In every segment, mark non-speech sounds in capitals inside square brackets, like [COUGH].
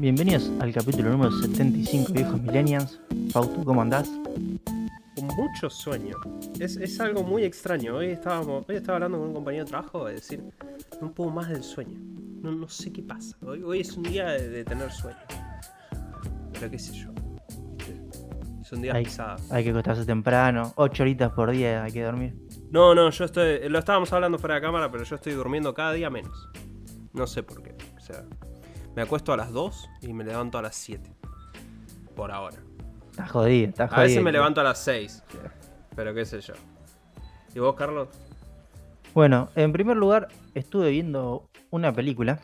Bienvenidos al capítulo número 75 de Viejos Millennials. Fausto, ¿cómo andás? Con mucho sueño. Es, es algo muy extraño. Hoy, estábamos, hoy estaba hablando con un compañero de trabajo de decir, no puedo más del sueño. No, no sé qué pasa. Hoy, hoy es un día de, de tener sueño. Pero qué sé yo. Es un día Hay, pesado. hay que acostarse temprano, 8 horitas por día hay que dormir. No, no, yo estoy. Lo estábamos hablando fuera de cámara, pero yo estoy durmiendo cada día menos. No sé por qué. O sea, me acuesto a las 2 y me levanto a las 7. Por ahora. Estás jodido, estás A jodido. veces me levanto a las 6. Pero qué sé yo. ¿Y vos, Carlos? Bueno, en primer lugar, estuve viendo una película.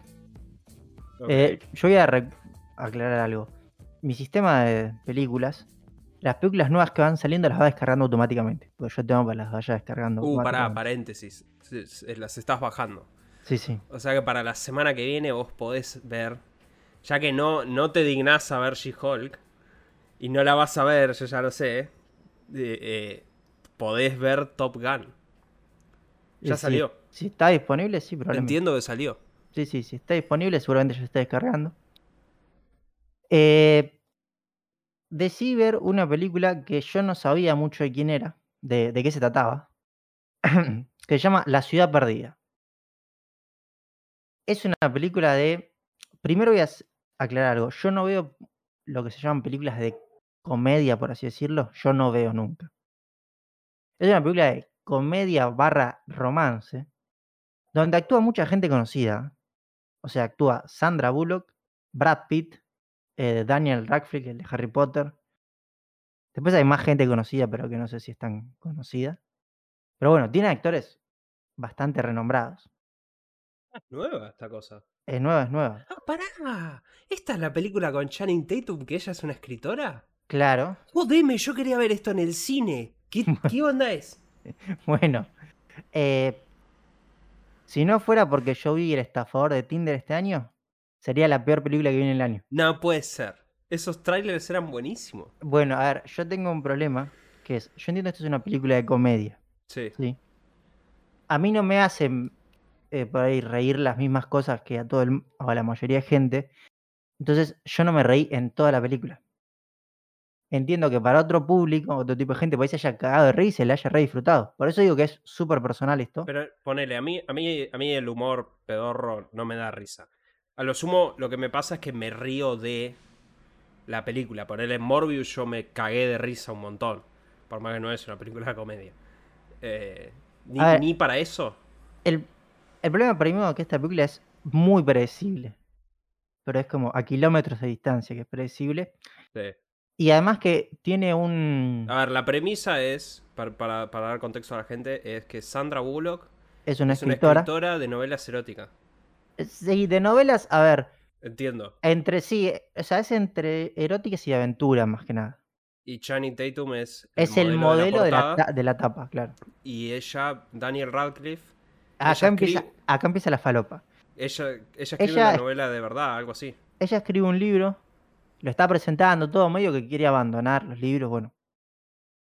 Eh, yo voy a aclarar algo. Mi sistema de películas, las películas nuevas que van saliendo las va descargando automáticamente. Porque yo tengo para las vaya descargando. Uh, pará, paréntesis. Las estás bajando. Sí, sí. O sea que para la semana que viene vos podés ver. Ya que no, no te dignás a ver She-Hulk. Y no la vas a ver, yo ya lo sé. eh, eh, podés ver Top Gun. Ya si- salió. Si está disponible, sí, probablemente. Entiendo que salió. Sí, sí, si está disponible, seguramente ya está descargando. Eh, decidí ver una película que yo no sabía mucho de quién era, de, de qué se trataba, [CLEARS THROAT] que se llama La Ciudad Perdida. Es una película de... Primero voy a aclarar algo. Yo no veo lo que se llaman películas de comedia, por así decirlo. Yo no veo nunca. Es una película de comedia barra romance, donde actúa mucha gente conocida. O sea, actúa Sandra Bullock, Brad Pitt, eh, Daniel Radcliffe, el de Harry Potter. Después hay más gente conocida, pero que no sé si es tan conocida. Pero bueno, tiene actores bastante renombrados. Nueva esta cosa. Es nueva, es nueva. Ah, pará. ¿Esta es la película con Channing Tatum que ella es una escritora? Claro. Jodeme, yo quería ver esto en el cine. ¿Qué, [LAUGHS] qué onda es? [LAUGHS] Bueno. eh, si no fuera porque yo vi el estafador de Tinder este año, sería la peor película que viene en el año. No puede ser. Esos trailers eran buenísimos. Bueno, a ver, yo tengo un problema, que es, yo entiendo que esto es una película de comedia. Sí. Sí. A mí no me hacen eh, por ahí reír las mismas cosas que a todo el, o a la mayoría de gente. Entonces yo no me reí en toda la película. Entiendo que para otro público, otro tipo de gente, por ahí se haya cagado de risa y se le haya re disfrutado. Por eso digo que es súper personal esto. Pero ponele, a mí, a mí, a mí el humor pedorro no me da risa. A lo sumo, lo que me pasa es que me río de la película. Ponele en Morbius, yo me cagué de risa un montón. Por más que no es una película de comedia. Eh, ni, A ver. ni para eso. El, el problema primero es que esta película es muy predecible. Pero es como a kilómetros de distancia que es predecible. Sí. Y además que tiene un... A ver, la premisa es, para, para- para dar contexto a la gente, es que Sandra Bullock Es una es una escritora. escritora de novelas eróticas. Sí, de novelas, a ver, Entiendo. entre sí, eh, o sea, es entre eróticas y aventura más que nada. Y Channing Tatum es es el modelo de la, portada, de la tapa, claro. Y ella, Daniel Radcliffe, Acá Ella empieza, escribe- acá empieza la falopa. ella, ella escribe Ella- una novela de verdad, algo así. Ella escribe un libro, lo está presentando todo, medio que quiere abandonar los libros, bueno.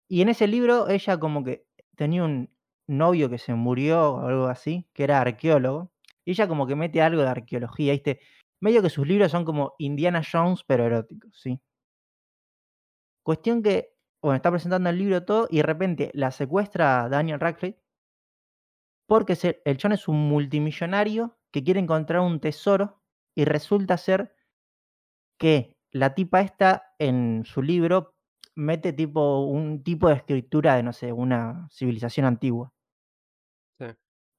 Y en ese libro ella como que tenía un novio que se murió o algo así, que era arqueólogo. Y ella como que mete algo de arqueología, ¿viste? Medio que sus libros son como Indiana Jones, pero eróticos, ¿sí? Cuestión que, bueno, está presentando el libro todo y de repente la secuestra Daniel Radcliffe porque el chon es un multimillonario que quiere encontrar un tesoro y resulta ser que la tipa esta en su libro mete tipo un tipo de escritura de, no sé, una civilización antigua.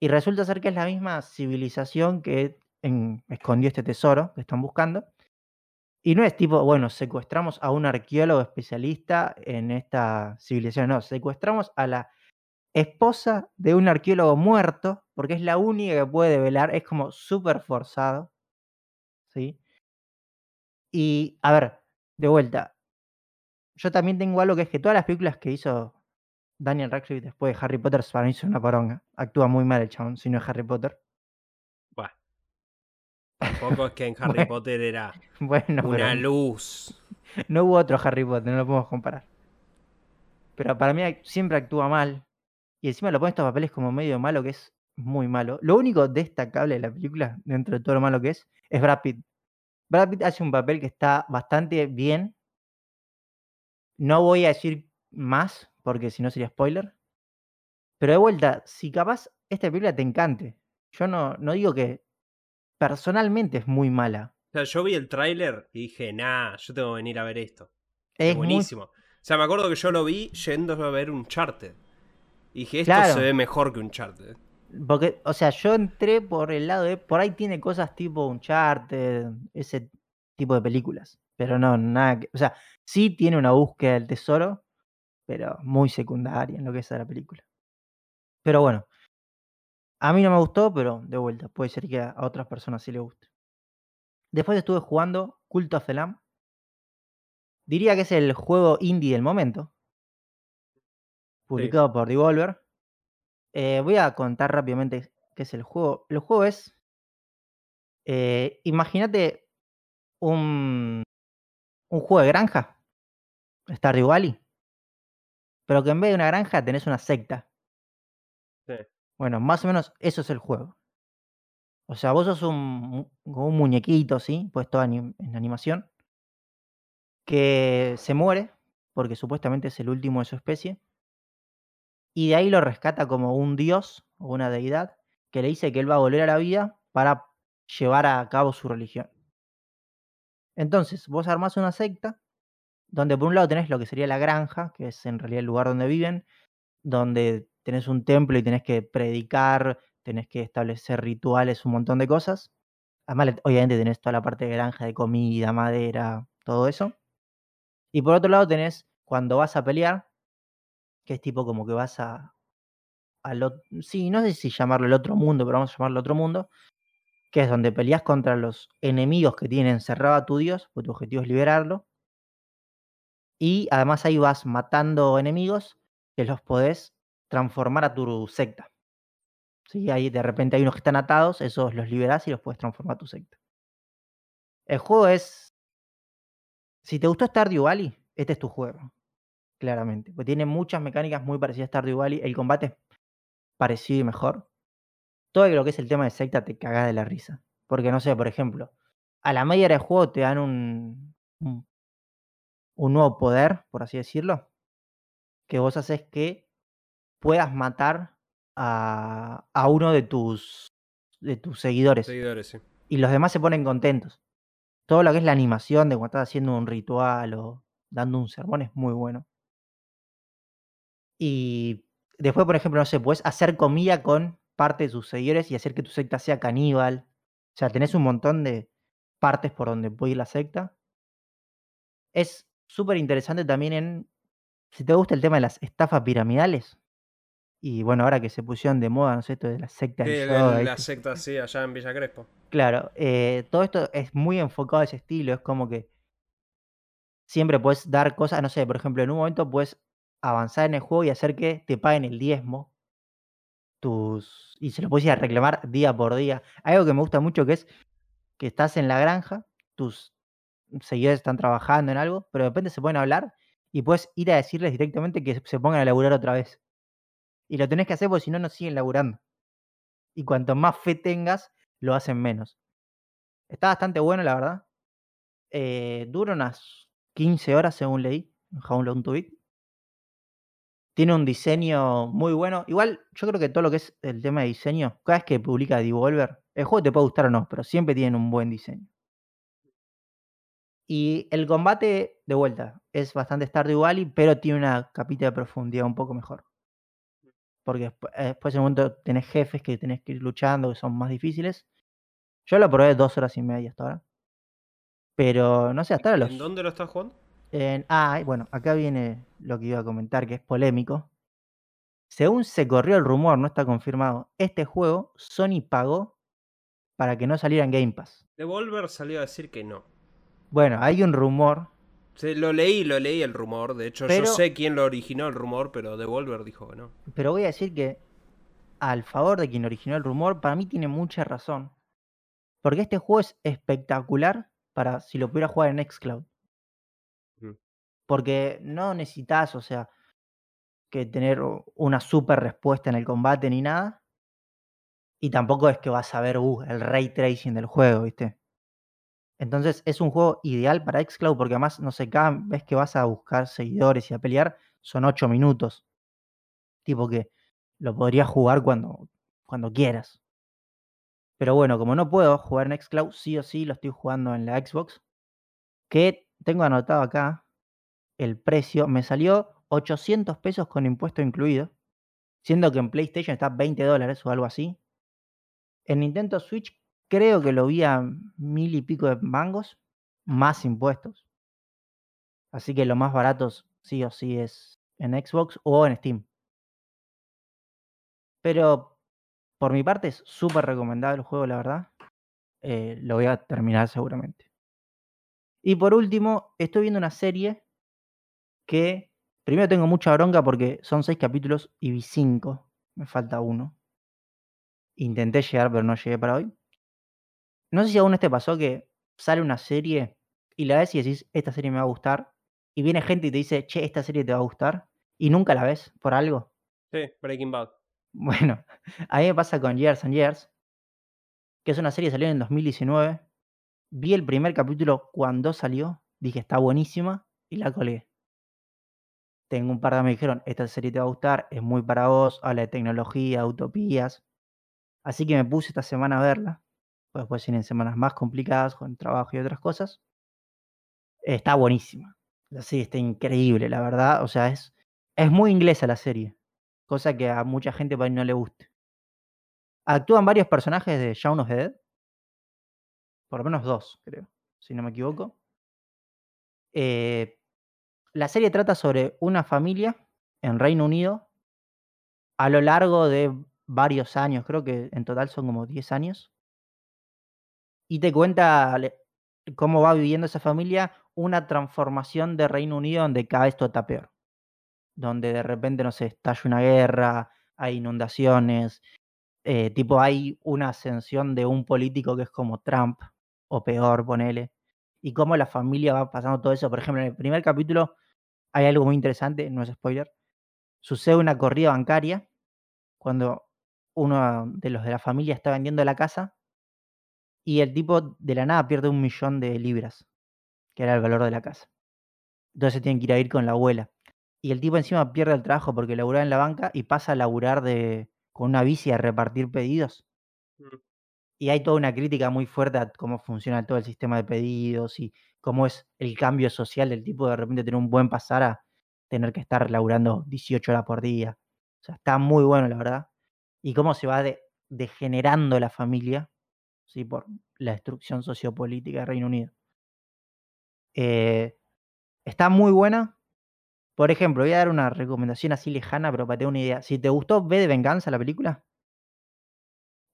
Y resulta ser que es la misma civilización que escondió este tesoro que están buscando. Y no es tipo, bueno, secuestramos a un arqueólogo especialista en esta civilización, no, secuestramos a la esposa de un arqueólogo muerto, porque es la única que puede velar, es como súper forzado. ¿Sí? Y, a ver, de vuelta, yo también tengo algo que es que todas las películas que hizo Daniel Radcliffe después de Harry Potter para mí son una poronga. Actúa muy mal el chabón, si no es Harry Potter. Bueno. [LAUGHS] Tampoco es que en Harry Bueno, Potter era Bueno, una luz. no hubo otro Harry Potter, no lo podemos comparar. Pero para mí siempre actúa mal. Y encima lo pone en estos papeles como medio malo, que es muy malo. Lo único destacable de la película, dentro de todo lo malo que es, es Brad Pitt. Brad Pitt hace un papel que está bastante bien. No voy a decir más, porque si no sería spoiler. Pero de vuelta, si capaz esta película te encante, yo no, no digo que personalmente es muy mala. O sea, yo vi el tráiler y dije, nah, yo tengo que venir a ver esto. Es, Es muy- buenísimo. O sea, me acuerdo que yo lo vi yendo a ver un charter. Y dije, esto Claro. se ve mejor que un charter. Porque, o sea, yo entré por el lado de. Por ahí tiene cosas tipo Uncharted, ese tipo de películas. Pero no, nada que. O sea, sí tiene una búsqueda del tesoro, pero muy secundaria en lo que es la película. Pero bueno, a mí no me gustó, pero de vuelta, puede ser que a otras personas sí le guste. Después estuve jugando Cult of the Lamb. Diría que es el juego indie del momento. Publicado por Devolver. Eh, voy a contar rápidamente qué es el juego. El juego es. eh, Imagínate un, un juego de granja. Stardew Valley. Pero que en vez de una granja tenés una secta. Sí. Bueno, más o menos eso es el juego. O sea, vos sos un, un muñequito, ¿sí? Puesto anim- en animación. Que se muere, porque supuestamente es el último de su especie. Y de ahí lo rescata como un dios o una deidad que le dice que él va a volver a la vida para llevar a cabo su religión. Entonces, vos armás una secta donde por un lado tenés lo que sería la granja, que es en realidad el lugar donde viven, donde tenés un templo y tenés que predicar, tenés que establecer rituales, un montón de cosas. Además, obviamente tenés toda la parte de granja, de comida, madera, todo eso. Y por otro lado tenés cuando vas a pelear, que es tipo como que vas a... Al, ot- sí, no sé si llamarlo el otro mundo, pero vamos a llamarlo otro mundo, que es donde peleas contra los enemigos que tienen encerrado a tu dios, porque tu objetivo es liberarlo. Y además ahí vas matando enemigos que los podés transformar a tu secta. ¿Sí? Ahí de repente hay unos que están atados, esos los liberás y los puedes transformar a tu secta. El juego es. Si te gustó Stardew Valley, este es tu juego. Claramente. Porque tiene muchas mecánicas muy parecidas a Stardew Valley. El combate es parecido y mejor. Todo lo que es el tema de secta te cagás de la risa. Porque no sé, por ejemplo, a la media hora de juego te dan un, un nuevo poder, por así decirlo. Que vos haces que puedas matar a, a uno de tus, de tus seguidores. Seguidores, sí. Y los demás se ponen contentos. Todo lo que es la animación de cuando estás haciendo un ritual o dando un sermón es muy bueno. Y después, por ejemplo, no sé, puedes hacer comida con parte de tus seguidores y hacer que tu secta sea caníbal. O sea, tenés un montón de partes por donde puede ir la secta. Es súper interesante también en. Si te gusta el tema de las estafas piramidales. Y bueno, ahora que se pusieron de moda, no sé, esto de la secta Sí, del el- la secta, sí, allá en Villa Crespo. Claro, eh, todo esto es muy enfocado a ese estilo, es como que siempre puedes dar cosas, no sé, por ejemplo, en un momento puedes avanzar en el juego y hacer que te paguen el diezmo, tus, y se lo puedes ir a reclamar día por día. Hay Algo que me gusta mucho que es que estás en la granja, tus seguidores están trabajando en algo, pero de repente se pueden hablar y puedes ir a decirles directamente que se pongan a laburar otra vez. Y lo tenés que hacer porque si no, no siguen laburando. Y cuanto más fe tengas, lo hacen menos. Está bastante bueno, la verdad. Eh, dura unas 15 horas, según leí, en How Long to Beat. Tiene un diseño muy bueno. Igual, yo creo que todo lo que es el tema de diseño, cada vez que publica Devolver, el juego te puede gustar o no, pero siempre tienen un buen diseño. Y el combate, de vuelta, es bastante Stardew Valley, pero tiene una capita de profundidad un poco mejor. Porque eh, después en un momento tenés jefes que tenés que ir luchando, que son más difíciles. Yo lo probé dos horas y media hasta ahora. Pero no sé, hasta ahora los. ¿En dónde lo estás jugando? En- ah, bueno, acá viene lo que iba a comentar, que es polémico. Según se corrió el rumor, no está confirmado, este juego Sony pagó para que no saliera en Game Pass. Devolver salió a decir que no. Bueno, hay un rumor, Sí, lo leí, lo leí el rumor. De hecho, Pero- yo sé quién lo originó el rumor, pero Devolver dijo que no. pero voy a decir que al favor de quien originó el rumor, para mí tiene mucha razón. Porque este juego es espectacular para si lo pudiera jugar en Xcloud. Porque no necesitas, o sea, que tener una super respuesta en el combate ni nada. Y tampoco es que vas a ver uh, el ray tracing del juego, ¿viste? Entonces es un juego ideal para Xcloud porque además, no sé, cada vez que vas a buscar seguidores y a pelear son 8 minutos. Tipo que lo podrías jugar cuando, cuando quieras. Pero bueno, como no puedo jugar en Xcloud, sí o sí lo estoy jugando en la Xbox. Que tengo anotado acá el precio. Me salió 800 pesos con impuesto incluido. Siendo que en PlayStation está 20 dólares o algo así. En Nintendo Switch creo que lo vi a mil y pico de mangos, más impuestos. Así que lo más barato sí o sí es en Xbox o en Steam. Pero por mi parte es súper recomendable el juego, la verdad. Eh, lo voy a terminar seguramente. Y por último, estoy viendo una serie que primero tengo mucha bronca porque son seis capítulos y vi cinco. Me falta uno. Intenté llegar, pero no llegué para hoy. No sé si aún te pasó que sale una serie y la ves y decís, esta serie me va a gustar. Y viene gente y te dice, che, esta serie te va a gustar. Y nunca la ves por algo. Sí, Breaking Bad. Bueno, [LAUGHS] a mí me pasa con Years and Years, que es una serie que salió en 2019. Vi el primer capítulo cuando salió, dije, está buenísima, y la colgué. Tengo un par de amigos que dijeron, esta serie te va a gustar, es muy para vos, habla de tecnología, utopías. Así que me puse esta semana a verla. Pues después tienen semanas más complicadas con trabajo y otras cosas. Está buenísima. La serie está increíble, la verdad. O sea, es, es muy inglesa la serie. Cosa que a mucha gente por ahí no le guste. Actúan varios personajes de Shaun of the Dead. Por lo menos dos, creo. Si no me equivoco. Eh, la serie trata sobre una familia en Reino Unido a lo largo de varios años, creo que en total son como 10 años. Y te cuenta cómo va viviendo esa familia una transformación de Reino Unido donde cada vez está peor. Donde de repente, no sé, estalla una guerra, hay inundaciones, eh, tipo hay una ascensión de un político que es como Trump, o peor, ponele. Y cómo la familia va pasando todo eso. Por ejemplo, en el primer capítulo hay algo muy interesante, no es spoiler. Sucede una corrida bancaria cuando uno de los de la familia está vendiendo la casa y el tipo de la nada pierde un millón de libras, que era el valor de la casa. Entonces tienen que ir a ir con la abuela. Y el tipo encima pierde el trabajo porque laburaba en la banca y pasa a laburar de, con una bici a repartir pedidos. Mm. Y hay toda una crítica muy fuerte a cómo funciona todo el sistema de pedidos y cómo es el cambio social del tipo de repente tener un buen pasar a tener que estar laburando 18 horas por día. O sea, está muy bueno, la verdad. Y cómo se va degenerando la familia, ¿sí? Por la destrucción sociopolítica de Reino Unido. Eh, está muy buena. Por ejemplo, voy a dar una recomendación así lejana, pero para tener una idea. Si te gustó V de Venganza, la película,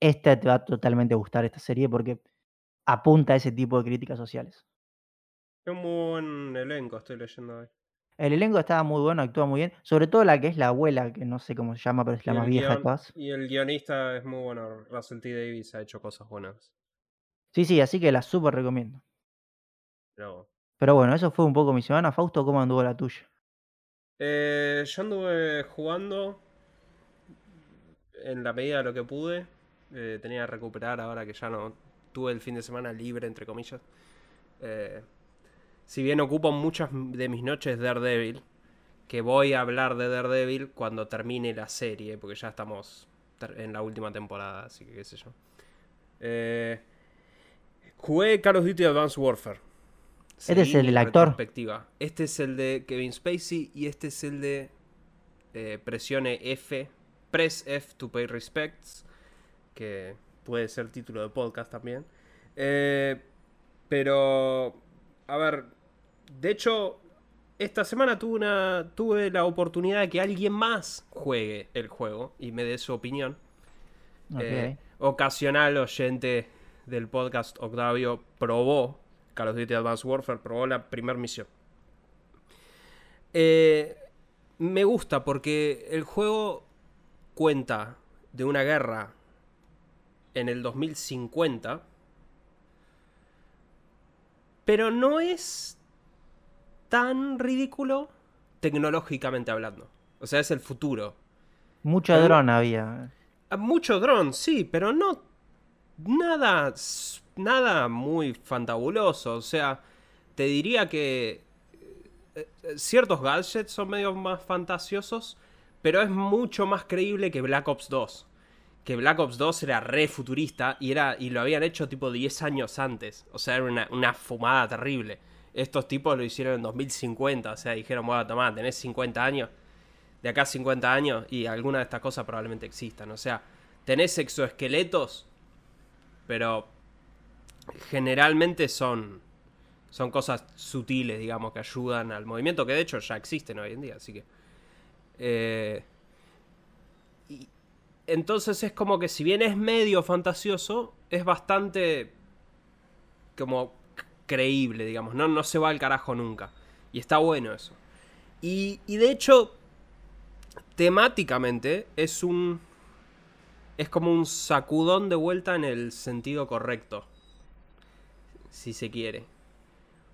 esta te va a totalmente gustar esta serie porque apunta a ese tipo de críticas sociales. Es un buen elenco, estoy leyendo hoy. El elenco estaba muy bueno, actúa muy bien. Sobre todo la que es la abuela, que no sé cómo se llama, pero es la más vieja de todas. Y el guionista es muy bueno. Russell T. Davis ha hecho cosas buenas. Sí, sí, así que la súper recomiendo. Pero bueno, eso fue un poco mi semana. Fausto, ¿cómo anduvo la tuya? Eh, yo anduve jugando en la medida de lo que pude. Eh, tenía que recuperar ahora que ya no tuve el fin de semana libre, entre comillas. Eh, si bien ocupo muchas de mis noches Daredevil, que voy a hablar de Daredevil cuando termine la serie, porque ya estamos en la última temporada, así que qué sé yo. Eh, jugué Call of Duty Advanced Warfare. Este es el del actor. Este es el de Kevin Spacey y este es el de eh, Presione F, Press F to Pay Respects, que puede ser título de podcast también. Eh, pero, a ver, de hecho, esta semana tuve, una, tuve la oportunidad de que alguien más juegue el juego y me dé su opinión. Eh, ocasional oyente del podcast Octavio probó Call of Duty Advanced Warfare, probó la primera misión. Eh, me gusta porque el juego cuenta de una guerra en el 2050, pero no es tan ridículo tecnológicamente hablando. O sea, es el futuro. Mucho dron había. Mucho dron, sí, pero no nada, nada muy fantabuloso. O sea, te diría que eh, eh, ciertos gadgets son medio más fantasiosos, pero es mucho más creíble que Black Ops 2. Que Black Ops 2 era re futurista y, era, y lo habían hecho tipo 10 años antes. O sea, era una, una fumada terrible. Estos tipos lo hicieron en 2050. O sea, dijeron, bueno, tomá, tenés 50 años. De acá a 50 años y alguna de estas cosas probablemente existan. O sea, tenés exoesqueletos, pero generalmente son son cosas sutiles, digamos, que ayudan al movimiento, que de hecho ya existen hoy en día, así que... Eh, y, entonces es como que si bien es medio fantasioso, es bastante como creíble, digamos, no, no se va al carajo nunca. Y está bueno eso. Y, y de hecho, temáticamente es un... Es como un sacudón de vuelta en el sentido correcto. Si se quiere.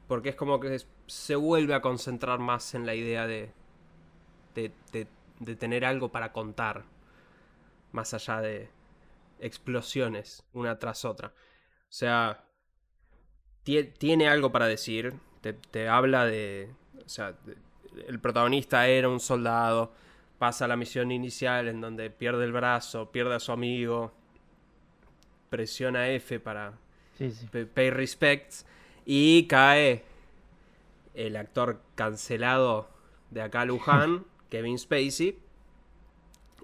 Porque es como que se vuelve a concentrar más en la idea de, de, tener algo para contar. Más allá de explosiones una tras otra. O sea, tiene algo para decir. Te, habla de... O sea, el protagonista era un soldado. Pasa la misión inicial en donde pierde el brazo, pierde a su amigo. Presiona F para pay respects y cae el actor cancelado de acá Luján, [LAUGHS] Kevin Spacey,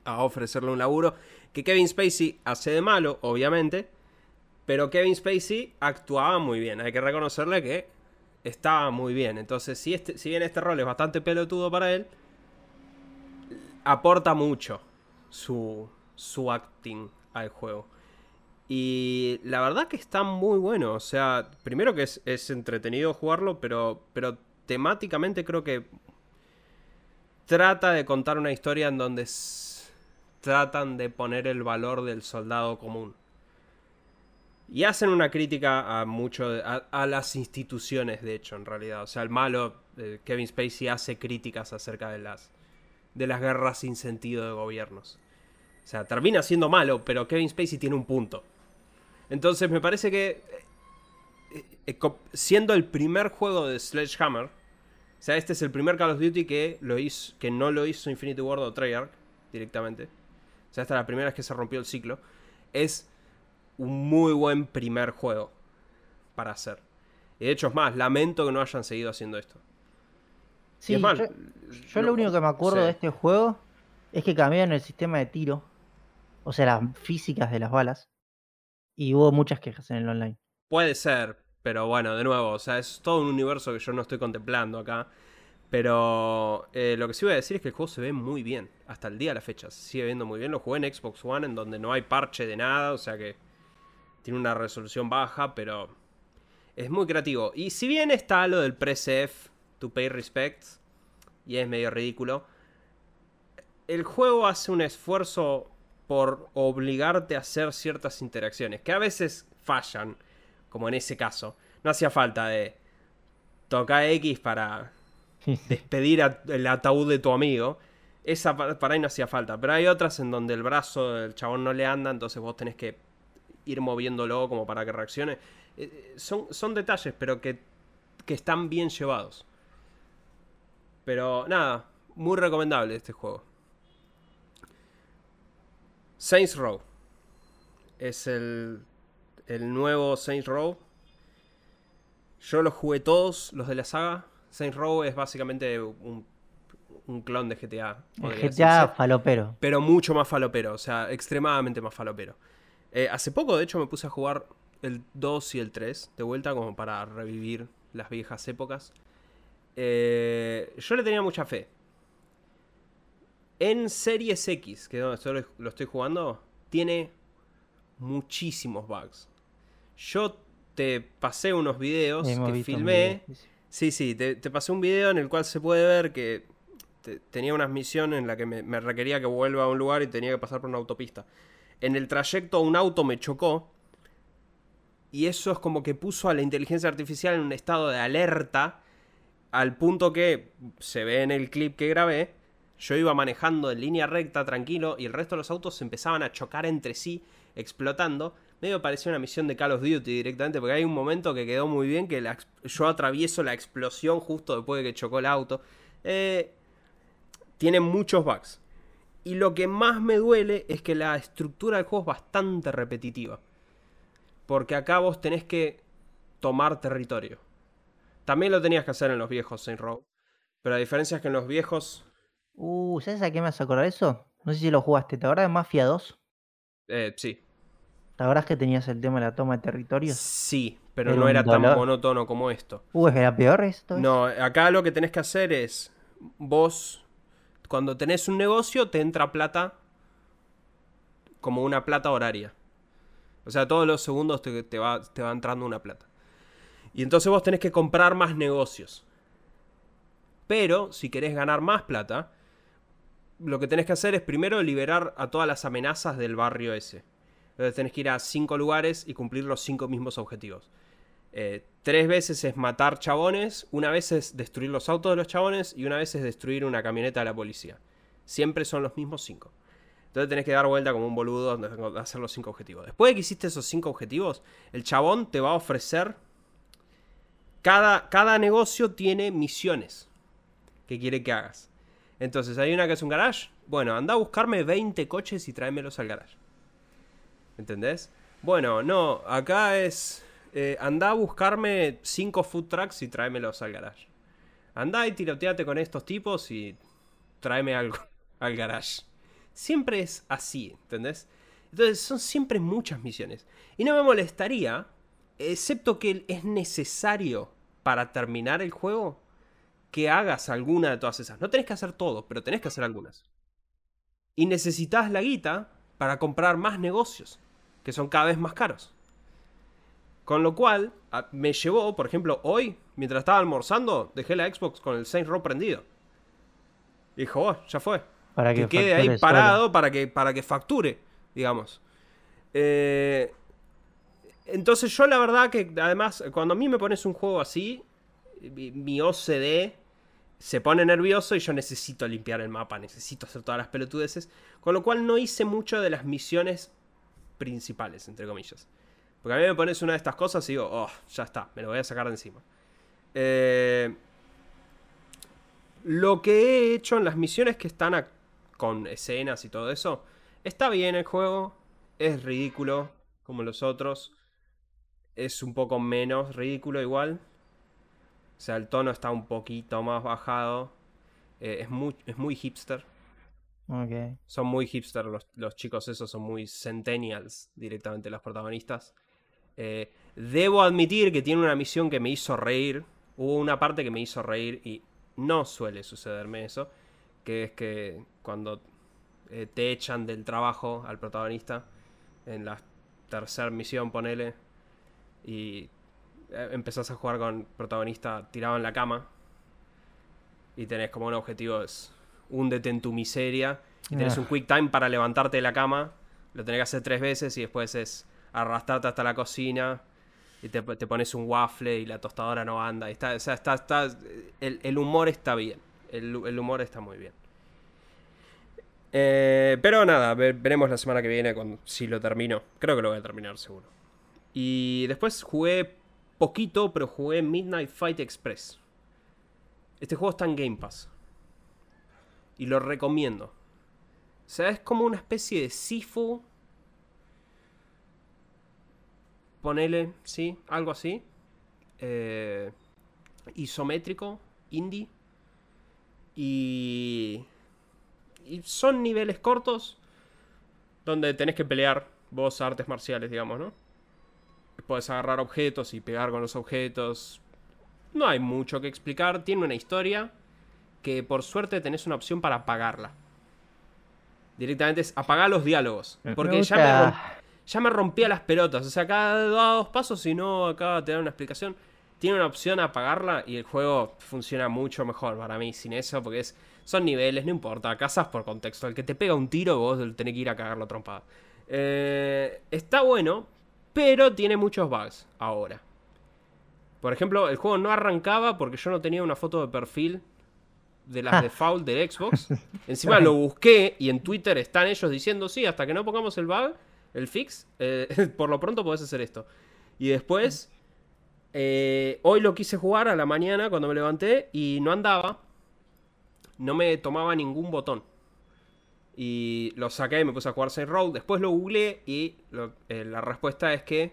a ofrecerle un laburo. Que Kevin Spacey hace de malo, obviamente. Pero Kevin Spacey actuaba muy bien. Hay que reconocerle que estaba muy bien. Entonces, si, este, si bien este rol es bastante pelotudo para él, aporta mucho su, su acting al juego. Y la verdad que está muy bueno. O sea, primero que es, entretenido jugarlo, pero, pero temáticamente creo que trata de contar una historia en donde tratan de poner el valor del soldado común. Y hacen una crítica a mucho a, las instituciones, de hecho, en realidad. O sea, el malo, eh, Kevin Spacey, hace críticas acerca de las, de las guerras sin sentido de gobiernos. O sea, termina siendo malo, pero Kevin Spacey tiene un punto. Entonces me parece que eh, eh, siendo el primer juego de Sledgehammer, o sea, este es el primer Call of Duty que, lo hizo, que no lo hizo Infinity Ward o Treyarch directamente. O sea, esta es la primera vez que se rompió el ciclo. Es un muy buen primer juego para hacer. Y de hecho, es más, lamento que no hayan seguido haciendo esto. Sí, yo, lo único que me acuerdo de este juego es que cambiaron el sistema de tiro. O sea, las físicas de las balas. Y hubo muchas quejas en el online. Puede ser, pero bueno, de nuevo, o sea, es todo un universo que yo no estoy contemplando acá. Pero eh, lo que sí voy a decir es que el juego se ve muy bien. Hasta el día de la fecha se sigue viendo muy bien. Lo jugué en Xbox One en donde no hay parche de nada. O sea que tiene una resolución baja, pero es muy creativo. Y si bien está lo del press to pay respects, y es medio ridículo, el juego hace un esfuerzo por obligarte a hacer ciertas interacciones, que a veces fallan, como en ese caso. No hacía falta de tocar X para [LAUGHS] despedir el ataúd de tu amigo. Esa para ahí no hacía falta. Pero hay otras en donde el brazo del chabón no le anda, entonces vos tenés que ir moviéndolo como para que reaccione. Eh, eh, son, son detalles, pero que, que están bien llevados. Pero nada, muy recomendable este juego. Saints Row. Es el, el nuevo Saints Row. Yo los jugué todos, los de la saga. Saints Row es básicamente un, un clon de GTA. GTA falopero. Pero mucho más falopero, o sea, extremadamente más falopero. Eh, hace poco, de hecho, me puse a jugar el 2 y el 3 de vuelta como para revivir las viejas épocas. Eh, yo le tenía mucha fe. En Series X, que es donde lo estoy jugando, tiene muchísimos bugs. Yo te pasé unos videos que filmé. Sí, sí, te, pasé un video en el cual se puede ver que tenía unas misiones en la que me, requería que vuelva a un lugar y tenía que pasar por una autopista. En el trayecto un auto me chocó y eso es como que puso a la inteligencia artificial en un estado de alerta al punto que se ve en el clip que grabé Yo iba manejando en línea recta, tranquilo, y el resto de los autos se empezaban a chocar entre sí, explotando. Medio parecía una misión de Call of Duty directamente, porque hay un momento que quedó muy bien, que yo atravieso la explosión justo después de que chocó el auto. Eh, tiene muchos bugs. Y lo que más me duele es que la estructura del juego es bastante repetitiva. Porque acá vos tenés que tomar territorio. También lo tenías que hacer en los viejos Saint Row. Pero la diferencia es que en los viejos Uh, ¿sabes a qué me hace acordar eso? No sé si lo jugaste. ¿Te acuerdas de Mafia 2? Eh, sí. ¿Te acuerdas que tenías el tema de la toma de territorios? Sí, pero no era tan monótono como esto. Uh, ¿es que era peor esto? No, acá lo que tenés que hacer es. Vos, cuando tenés un negocio, te entra plata como una plata horaria. O sea, todos los segundos te, te, va, va entrando una plata. Y entonces vos tenés que comprar más negocios. Pero si querés ganar más plata, lo que tenés que hacer es primero liberar a todas las amenazas del barrio ese. Entonces tenés que ir a cinco lugares y cumplir los cinco mismos objetivos. Eh, tres veces es matar chabones, una vez es destruir los autos de los chabones y una vez es destruir una camioneta de la policía. Siempre son los mismos cinco. Entonces tenés que dar vuelta como un boludo hacer los cinco objetivos. Después de que hiciste esos cinco objetivos, el chabón te va a ofrecer... Cada, cada negocio tiene misiones que quiere que hagas. Entonces, hay una que es un garage. Bueno, anda a buscarme 20 coches y tráemelos al garage. ¿Entendés? Bueno, no, acá es. Eh, anda a buscarme 5 food trucks y tráemelos al garage. Anda y tiroteate con estos tipos y tráeme algo [LAUGHS] al garage. Siempre es así, ¿entendés? Entonces son siempre muchas misiones. Y no me molestaría, excepto que es necesario para terminar el juego, que hagas alguna de todas esas. No tenés que hacer todo, pero tenés que hacer algunas. Y necesitas la guita para comprar más negocios, que son cada vez más caros. Con lo cual, me llevó, por ejemplo, hoy, mientras estaba almorzando, dejé la Xbox con el Saints Row prendido. Y dijo, oh, ya fue. Para que, quede ahí parado para que, para que facture, digamos. Eh, entonces yo la verdad que además, cuando a mí me pones un juego así, mi OCD se pone nervioso y yo necesito limpiar el mapa, necesito hacer todas las pelotudeces. Con lo cual no hice mucho de las misiones principales, entre comillas. Porque a mí me pones una de estas cosas y digo, oh, ya está, me lo voy a sacar de encima. Eh, lo que he hecho en las misiones que están con escenas y todo eso, está bien el juego, es ridículo como los otros, es un poco menos ridículo igual, o sea, el tono está un poquito más bajado. Eh, es, muy, es muy hipster. Okay. Son muy hipster los, chicos esos, son muy centennials directamente los protagonistas. Eh, debo admitir que tiene una misión que me hizo reír. Hubo una parte que me hizo reír y no suele sucederme eso. Que es que cuando eh, te echan del trabajo al protagonista en la tercera misión, ponele, y eh, empezás a jugar con protagonista tirado en la cama y tenés como un objetivo es húndete en tu miseria y tenés un quick time para levantarte de la cama, lo tenés que hacer tres veces y después es arrastrarte hasta la cocina y te, pones un waffle y la tostadora no anda. Está, o sea, está, está, el, humor está bien, el, humor está muy bien. Eh, pero nada, veremos la semana que viene cuando, si lo termino. Creo que lo voy a terminar seguro. Y después jugué poquito, pero jugué Midnight Fight Express. Este juego está en Game Pass. Y lo recomiendo. O sea, es como una especie de Sifu. Ponele, sí, algo así. Eh, isométrico, indie. Y, y son niveles cortos donde tenés que pelear vos artes marciales, digamos, ¿no? puedes agarrar objetos y pegar con los objetos. No hay mucho que explicar. Tiene una historia que por suerte tenés una opción para apagarla. Directamente es apagar los diálogos. Porque ya me, ya me, rompía las pelotas. O sea, cada dos pasos, si no acaba de tener una explicación. Tiene una opción a apagarla y el juego funciona mucho mejor para mí sin eso. Porque es, son niveles, no importa. Casas por contexto. El que te pega un tiro, vos tenés que ir a cagarlo trompada. Eh, está bueno, pero tiene muchos bugs ahora. Por ejemplo, el juego no arrancaba porque yo no tenía una foto de perfil de las [LAUGHS] default del Xbox. [LAUGHS] Encima lo busqué y en Twitter están ellos diciendo, sí, hasta que no pongamos el bug, el fix, eh, [LAUGHS] por lo pronto podés hacer esto. Y después, eh, hoy lo quise jugar a la mañana cuando me levanté y no andaba. No me tomaba ningún botón. Y lo saqué y me puse a jugar Saint Road. Después lo googleé y eh, la respuesta es que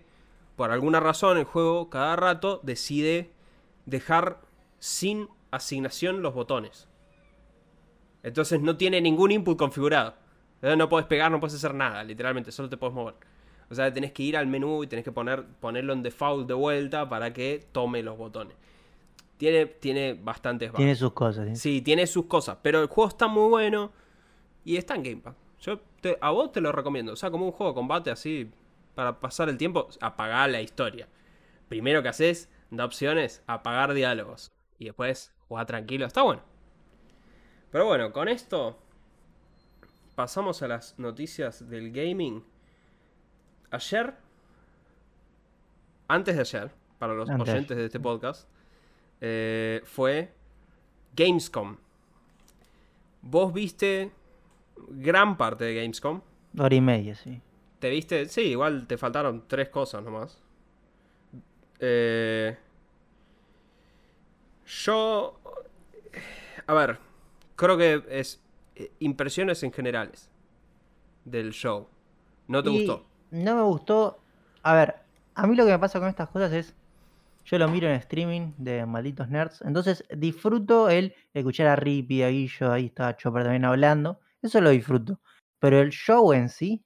por alguna razón el juego cada rato decide dejar sin asignación los botones. Entonces no tiene ningún input configurado. No puedes pegar, no puedes hacer nada, literalmente, solo te puedes mover. O sea, tenés que ir al menú y tenés que poner, ponerlo en default de vuelta para que tome los botones. Tiene, tiene bastantes Tiene sus cosas. ¿sí? tiene sus cosas. Pero el juego está muy bueno y está en Game Pass. Yo a vos te lo recomiendo. O sea, como un juego de combate así, para pasar el tiempo, apagar la historia. Primero que haces, da opciones, apagar diálogos. Y después jugar tranquilo. Está bueno. Pero bueno, con esto pasamos a las noticias del gaming. Ayer, antes de ayer, para los oyentes de este podcast, eh, fue Gamescom. Vos viste gran parte de Gamescom. Hora y media, sí. ¿Te viste? Sí, igual te faltaron tres cosas nomás. Eh, yo... A ver, creo que es eh, impresiones en generales del show. ¿No te gustó? No me gustó. A ver, a mí lo que me pasa con estas cosas es. Yo lo miro en streaming de malditos nerds. Entonces disfruto el escuchar a Rippy, a Guillo, ahí está Chopper también hablando. Eso lo disfruto. Pero el show en sí.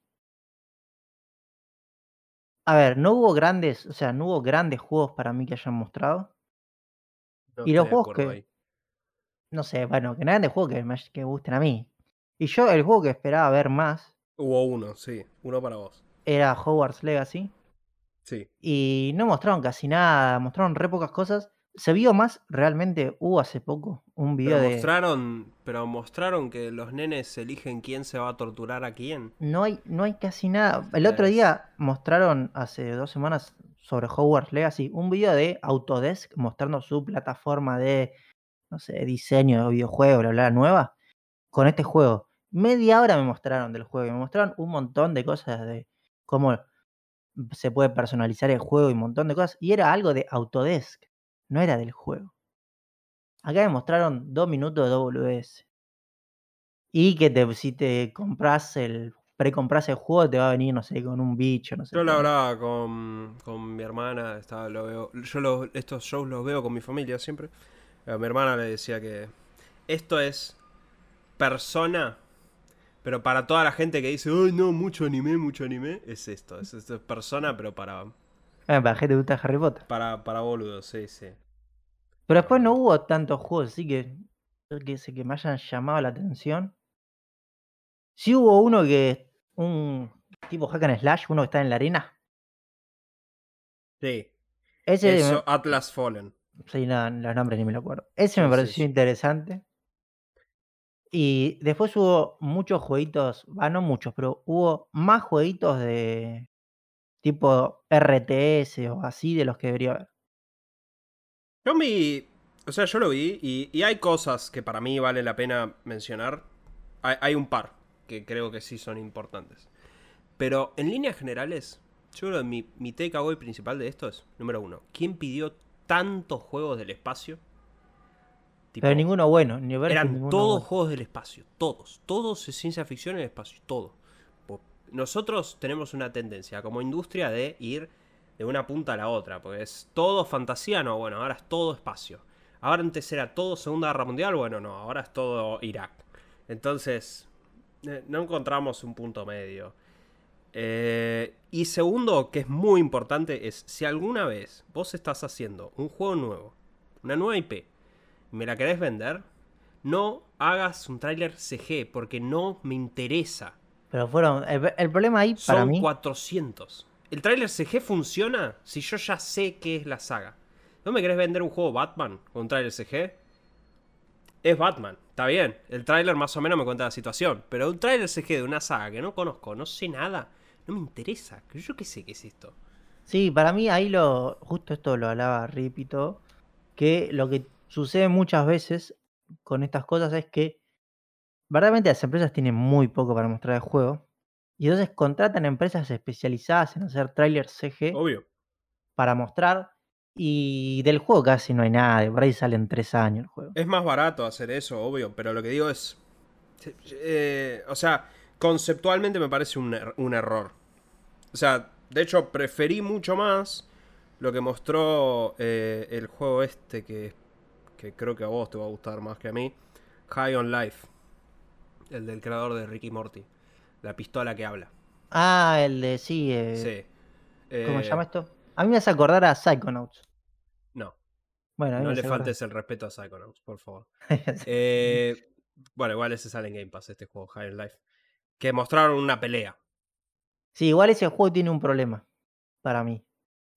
A ver, no hubo grandes, o sea, no hubo grandes juegos para mí que hayan mostrado. y los juegos que no sé, bueno, que no eran de juegos que me, que gusten a mí. Y yo, el juego que esperaba ver más. Hubo uno, sí, uno para vos. Era Hogwarts Legacy. Sí. Y no mostraron casi nada, mostraron re pocas cosas. Se vio más, realmente hubo hace poco un video pero de. Mostraron, pero mostraron que los nenes eligen quién se va a torturar a quién. No hay, no hay casi nada. El otro día mostraron, hace dos semanas, sobre Hogwarts Legacy, un video de Autodesk mostrando su plataforma de no sé, diseño de videojuego, bla, bla, nueva, con este juego. Media hora me mostraron del juego, me mostraron un montón de cosas de cómo se puede personalizar el juego y un montón de cosas. Y era algo de Autodesk, no era del juego. Acá me mostraron dos minutos de WS. Y que te, si te compras el, precompras el juego, te va a venir, no sé, con un bicho, no sé. Yo lo hablaba con, con mi hermana, estaba, lo veo, yo estos shows los veo con mi familia siempre. A mi hermana le decía que esto es persona, pero para toda la gente que dice, ay no, mucho anime, mucho anime, es esto, es, esto es persona, pero para... Ah, para gente que gusta Harry Potter. Para, para boludos, sí, sí. Pero después no hubo tantos juegos, así que, que, que me hayan llamado la atención. Sí hubo uno que, un tipo hack and slash, uno que está en la arena. Sí. Ese Eso, Atlas Fallen. Sí, nada, los nombres ni me lo acuerdo. Ese me pareció interesante. Y después hubo muchos jueguitos, va, no muchos, pero hubo más jueguitos de tipo RTS o así de los que debería haber. Yo vi, o sea, yo lo vi y, hay cosas que para mí vale la pena mencionar. Hay, un par que creo que sí son importantes. Pero en líneas generales, yo creo que mi, mi takeaway principal de esto es, número uno, ¿quién pidió tantos juegos del espacio. Pero ninguno bueno, ni Eran todos juegos del espacio, todos. Todos es ciencia ficción en el espacio, todo. Nosotros tenemos una tendencia como industria de ir de una punta a la otra, porque es todo fantasía, no, bueno, ahora es todo espacio. Ahora antes era todo Segunda Guerra Mundial, bueno, no, ahora es todo Irak. Entonces, eh, no encontramos un punto medio. Eh, y segundo, que es muy importante, es si alguna vez vos estás haciendo un juego nuevo, una nueva IP, me la querés vender, no hagas un tráiler CG porque no me interesa. Pero fueron, el, problema ahí para Son mí... 400. El tráiler CG funciona si yo ya sé qué es la saga. ¿No me querés vender un juego Batman con un tráiler CG? Es Batman, está bien. El tráiler más o menos me cuenta la situación. Pero un tráiler CG de una saga que no conozco, no sé nada no me interesa. Yo qué sé qué es esto. Sí, para mí ahí lo. Justo esto lo hablaba Ripito. Que lo que sucede muchas veces con estas cosas es que verdaderamente las empresas tienen muy poco para mostrar el juego. Y entonces contratan empresas especializadas en hacer trailers CG Obvio. para mostrar. Y del juego casi no hay nada, de por ahí salen tres años el juego. Es más barato hacer eso, obvio, pero lo que digo es. eh, o sea, conceptualmente me parece un, er- un error. O sea, de hecho, preferí mucho más lo que mostró eh, el juego este que, que creo que a vos te va a gustar más que a mí. High on Life. El del creador de Ricky Morty. La pistola que habla. Ah, el de sí. eh, Sí. ¿Cómo Eh, se llama esto? A mí me hace acordar a Psychonauts. No, Bueno, no le faltes el respeto a Psychonauts, por favor. [LAUGHS] Eh, bueno, igual ese sale en Game Pass, este juego, High on Life. Que mostraron una pelea. Sí, igual ese juego tiene un problema para mí.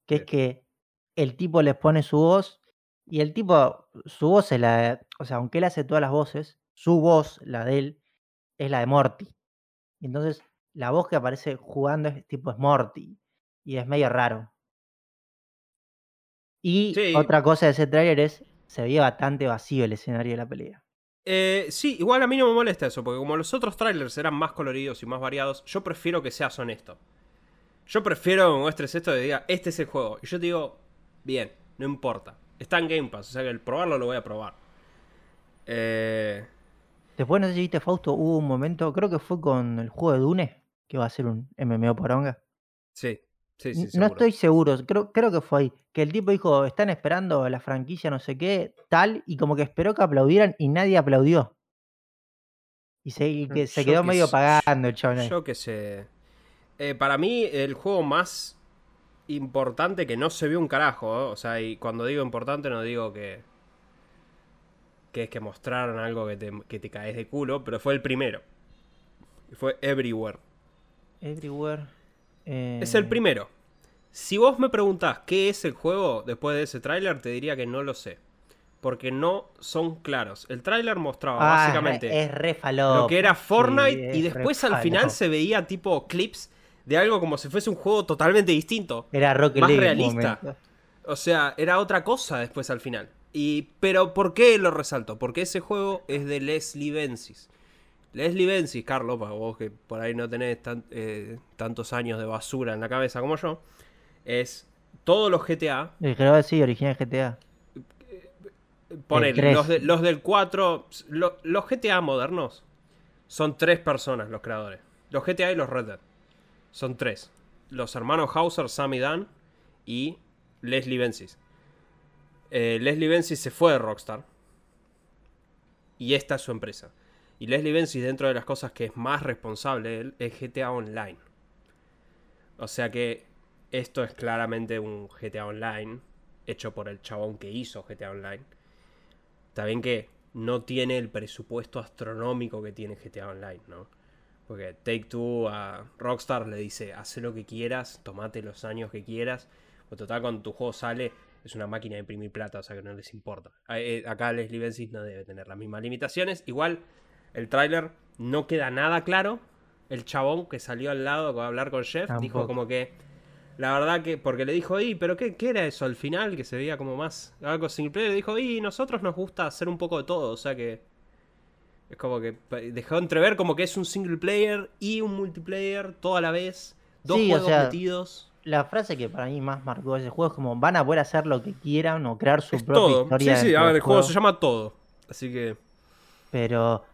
Que es que el tipo les pone su voz y el tipo, su voz es la de- O sea, aunque él hace todas las voces, su voz, la de él, es la de Morty. Y entonces la voz que aparece jugando es tipo es Morty. Y es medio raro. Y Sí. otra cosa de ese tráiler es, se veía bastante vacío el escenario de la pelea. Eh, sí, igual a mí no me molesta eso, porque como los otros trailers eran más coloridos y más variados, yo prefiero que seas honesto. Yo prefiero que me muestres esto y diga, este es el juego. Y yo te digo, bien, no importa. Está en Game Pass, o sea que el probarlo lo voy a probar. Eh, Después, no sé si viste, Fausto, hubo un momento, creo que fue con el juego de Dune, que va a ser un MMO poronga. sí, sí, sí, N- no estoy seguro, creo, creo que fue ahí. Que el tipo dijo, están esperando la franquicia no sé qué, tal, y como que esperó que aplaudieran y nadie aplaudió. Y se, y que se quedó qué medio sé, pagando el chabón. Yo que sé. Eh, para mí, el juego más importante que no se vio un carajo, ¿eh? o sea, y cuando digo importante no digo que. que es que mostraron algo que te, que te caes de culo, pero fue el primero. Fue Everywhere. Everywhere. Es el eh, primero. Si vos me preguntás qué es el juego después de ese tráiler, te diría que no lo sé. Porque no son claros. El tráiler mostraba ah, básicamente es re lo que era sí, Fortnite y después al final se veía tipo clips de algo como si fuese un juego totalmente distinto. Era Rocket más League realista. O sea, era otra cosa después al final. Y, pero ¿por qué lo resalto? Porque ese juego es de Leslie Benzies. Leslie Benzies, Carlos, para vos que por ahí no tenés tan- eh, tantos años de basura en la cabeza como yo, es todos los GTA, El que lo va a decir, original GTA. ponele, tres. los, de- los del 4, lo- los GTA modernos son tres personas los creadores. Los GTA y los Red Dead. Son tres. Los hermanos Hauser, Sam y Dan y Leslie Benzies. Eh, Leslie Benzies se fue de Rockstar. Y esta es su empresa. Y Leslie Benzies, dentro de las cosas que es más responsable él, es GTA Online. O sea que esto es claramente un GTA Online hecho por el chabón que hizo GTA Online. Está bien que no tiene el presupuesto astronómico que tiene GTA Online, ¿no? Porque Take Two a Rockstar le dice, haz lo que quieras, tomate los años que quieras. O total, cuando tu juego sale, es una máquina de imprimir plata, o sea que no les importa. Eh, Acá Leslie Benzies no debe tener las mismas limitaciones. Igual, el tráiler no queda nada claro. El chabón que salió al lado a hablar con Jeff dijo Tampoco. como que... La verdad que, porque le dijo, y, pero qué, qué era eso al final? Que se veía como más algo single player. Dijo, y nosotros nos gusta hacer un poco de todo, o sea que... Es como que dejó entrever como que es un single player y un multiplayer todo a la vez. Dos Sí, o juegos sea, metidos. La frase que para mí más marcó ese juego es como van a poder hacer lo que quieran o crear su Es propia todo. Sí, historia. sí, dentro a ver, el juego se llama todo. Así que... Pero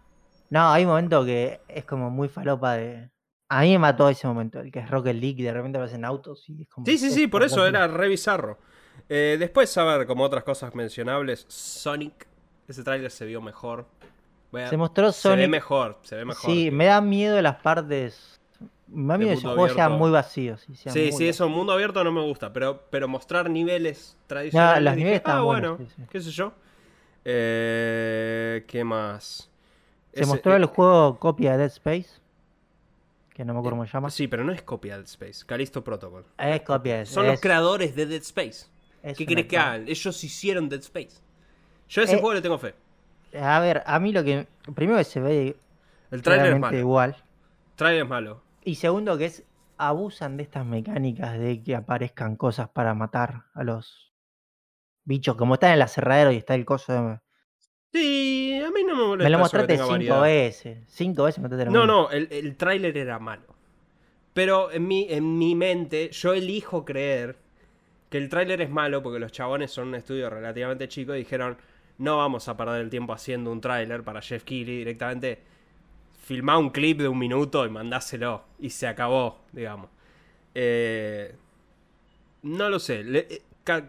no, hay un momento que es como muy falopa de. A mí me mató ese momento, el que es Rocket League, y de repente aparecen autos y es como. Sí, sí, sí, por es eso era re bizarro. Eh, después, a ver, como otras cosas mencionables, Sonic. Ese tráiler se vio mejor. Se mostró Se ve Sonic. mejor, se ve mejor. Sí, me da miedo las partes. Me da miedo que esos juegos sean muy vacíos. Sí, Sí, muy sí, eso, mundo abierto no me gusta, pero, pero mostrar niveles tradicionales. los dije, niveles ah, buenos, bueno, sí, sí. qué sé yo. Eh, ¿Qué más? Se mostró eh, el juego copia de Dead Space. Que no me acuerdo cómo se llama. Sí, pero no es copia de Dead Space, Callisto Protocol. Es copia de Son los es- creadores de Dead Space. ¿Qué querés que hagan? Ellos hicieron Dead Space. Yo a ese Eh, juego le tengo fe. A ver, a mí lo que. Primero que se ve El trailer es malo. igual. Trailer es malo. Y segundo que es. Abusan de estas mecánicas de que aparezcan cosas para matar a los bichos. Como están en el aserradero y está el coso de. Sí, a mí no me molesta. Me lo mostraste cinco variedad. veces. Cinco veces me No, mismo. no, el, el tráiler era malo. Pero en mi, en mi mente, yo elijo creer que el tráiler es malo porque los chabones son un estudio relativamente chico y dijeron, no vamos a perder el tiempo haciendo un tráiler para Jeff Keighley directamente. Filmá un clip de un minuto y mandáselo. Y se acabó, digamos. Eh, no lo sé. le- eh,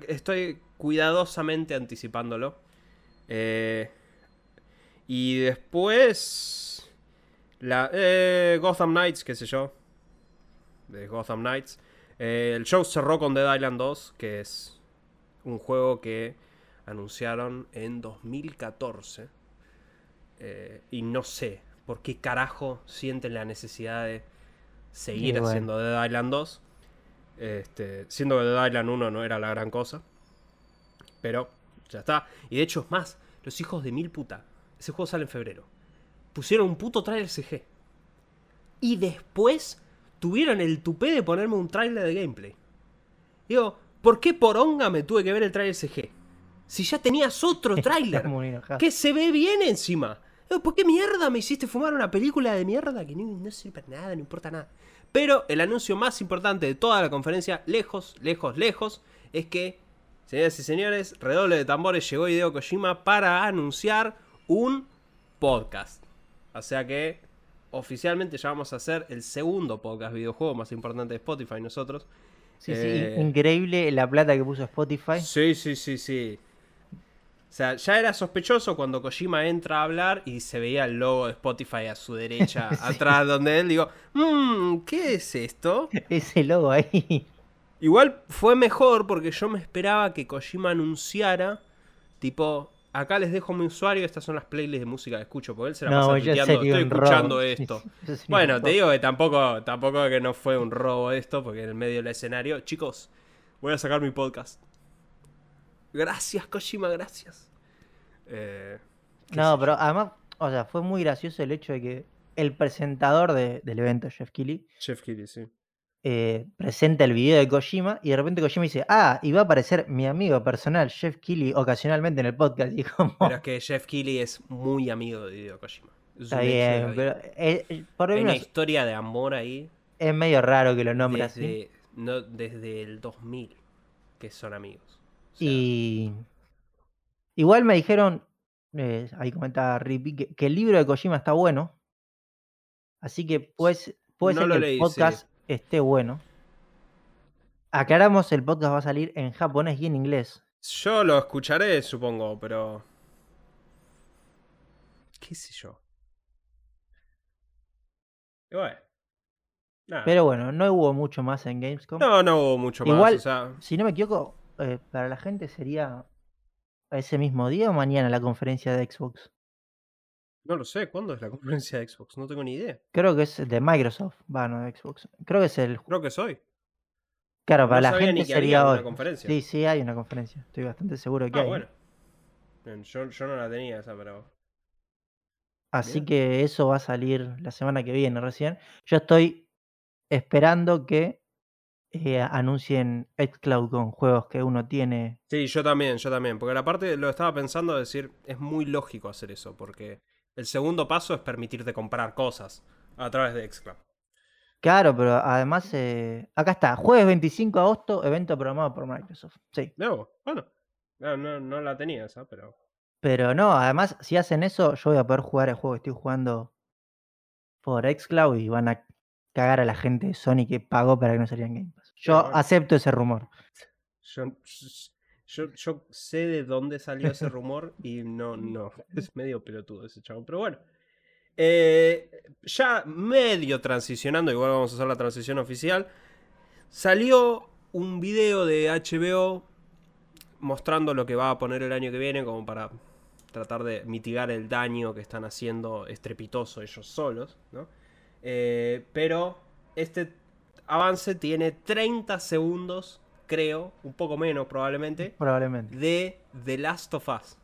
estoy cuidadosamente anticipándolo. Eh, y después... La, eh, Gotham Knights, qué sé yo. De Gotham Knights. Eh, el show cerró con Dead Island 2, que es un juego que anunciaron en 2014. Eh, y no sé por qué carajo sienten la necesidad de seguir bueno. haciendo Dead Island 2. Este, siendo que Dead Island 1 no era la gran cosa. Pero ya está. Y de hecho es más, los hijos de mil puta. Ese juego sale en febrero. Pusieron un puto trailer CG. Y después tuvieron el tupé de ponerme un trailer de gameplay. Digo, ¿por qué poronga me tuve que ver el trailer CG? Si ya tenías otro [LAUGHS] enojado. que se ve bien encima. Digo, ¿Por qué mierda me hiciste fumar una película de mierda que no, no sirve para nada, no importa nada? Pero el anuncio más importante de toda la conferencia, lejos, lejos, lejos, es que, señoras y señores, redoble de tambores, llegó Hideo Kojima para anunciar un podcast. O sea que oficialmente ya vamos a hacer el segundo podcast videojuego más importante de Spotify nosotros. Sí, sí, Eh, increíble la plata que puso Spotify. Sí, sí, sí, sí. O sea, ya era sospechoso cuando Kojima entra a hablar y se veía el logo de Spotify a su derecha, [LAUGHS] atrás donde él digo, mmm, ¿qué es esto? [LAUGHS] Ese logo ahí. Igual fue mejor porque yo me esperaba que Kojima anunciara, tipo, acá les dejo mi usuario, estas son las playlists de música que escucho, porque él se la No, pasa tuiteando, estoy escuchando robo. esto. Bueno, te digo que tampoco, tampoco que no fue un robo esto, porque en el medio del escenario, chicos, voy a sacar mi podcast. Gracias, Kojima, gracias. Eh, No, pero además, o sea, fue muy gracioso el hecho de que el presentador de- del evento, Jeff Keighley, Jeff Keighley, sí. Eh, presenta el video de Kojima y de repente Kojima dice, ah, y va a aparecer mi amigo personal, Jeff Keighley, ocasionalmente en el podcast. [LAUGHS] Y como, Pero es que Jeff Keighley es muy amigo de Hideo Kojima. Es está bien, pero eh, eh, por Hay una historia de amor ahí es medio raro que lo nombre así. desde, no, desde el 2000 que son amigos. O sea, Y igual me dijeron, eh, ahí comentaba Rippy, que, que el libro de Kojima está bueno. Así que pues, puede No ser leí, el sí. Esté bueno. Aclaramos, el podcast va a salir en japonés y en inglés. Yo lo escucharé, supongo, pero. ¿Qué sé yo? Y bueno. Nada. Pero bueno, no hubo mucho más en Gamescom. No, no hubo mucho más. Igual- o sea, Si no me equivoco, eh, para la gente sería ese mismo día o mañana la conferencia de Xbox. No lo sé. ¿Cuándo es la conferencia de Xbox? No tengo ni idea. Creo que es de Microsoft, va, no de Xbox. Creo que es el... Creo que soy. Claro, no para la gente sería una hoy. conferencia. Sí, sí, hay una conferencia. Estoy bastante seguro que Ah, hay. bueno. Yo, yo no la tenía esa, pero. Así Bien. que eso va a salir la semana que viene recién. Yo estoy esperando que eh, anuncien xCloud con juegos que uno tiene. Sí, yo también, yo también. Porque aparte lo estaba pensando decir, es muy lógico hacer eso, porque el segundo paso es permitirte comprar cosas a través de Xcloud. Claro, pero además, eh, acá está, jueves 25 de agosto, evento programado por Microsoft. Sí, Luego, bueno, no, no, no la tenía esa, pero. pero no, además, si hacen eso, yo voy a poder jugar el juego que estoy jugando por xCloud y van a cagar a la gente de Sony que pagó para que no saliera en Game Pass. Yo acepto ese rumor. Yo, yo, yo sé de dónde salió ese [LAUGHS] rumor y no, no. [LAUGHS] Es medio pelotudo ese chavo. Pero bueno. Eh, ya medio transicionando, igual vamos a hacer la transición oficial. Salió un video de HBO mostrando lo que va a poner el año que viene, como para tratar de mitigar el daño que están haciendo estrepitoso ellos solos, ¿no? Eh, pero este avance tiene 30 segundos, creo, un poco menos probablemente, Probablemente. de The Last of Us.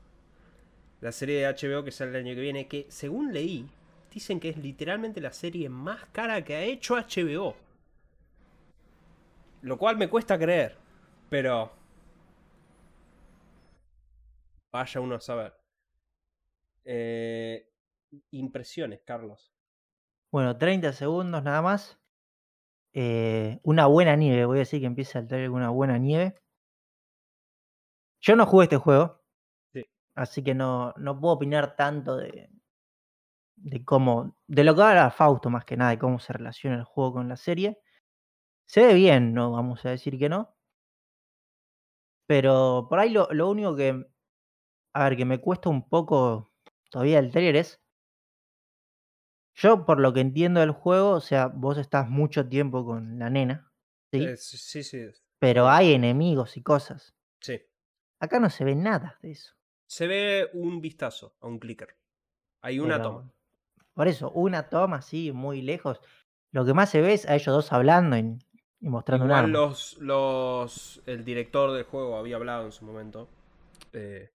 La serie de HBO que sale el año que viene, que según leí, dicen que es literalmente la serie más cara que ha hecho HBO. Lo cual me cuesta creer, pero... Vaya uno a saber. Eh, impresiones, Carlos. Bueno, 30 segundos nada más. Eh, una buena nieve, voy a decir que empieza el trailer con una buena nieve. Yo no jugué este juego, Sí. así que no, no puedo opinar tanto de, de cómo, de lo que habla Fausto más que nada, de cómo se relaciona el juego con la serie. Se ve bien, no vamos a decir que no. Pero por ahí lo, lo único que, a ver, que me cuesta un poco todavía el trailer es, yo por lo que entiendo del juego, o sea, vos estás mucho tiempo con la nena, ¿sí? Eh, sí, sí, sí. Pero hay enemigos y cosas. sí. Acá no se ve nada de eso. Se ve un vistazo a un clicker. Hay una pero- toma. Por eso, una toma así, muy lejos. Lo que más se ve es a ellos dos hablando y, y mostrando un arma. los, los. El director del juego había hablado en su momento. eh,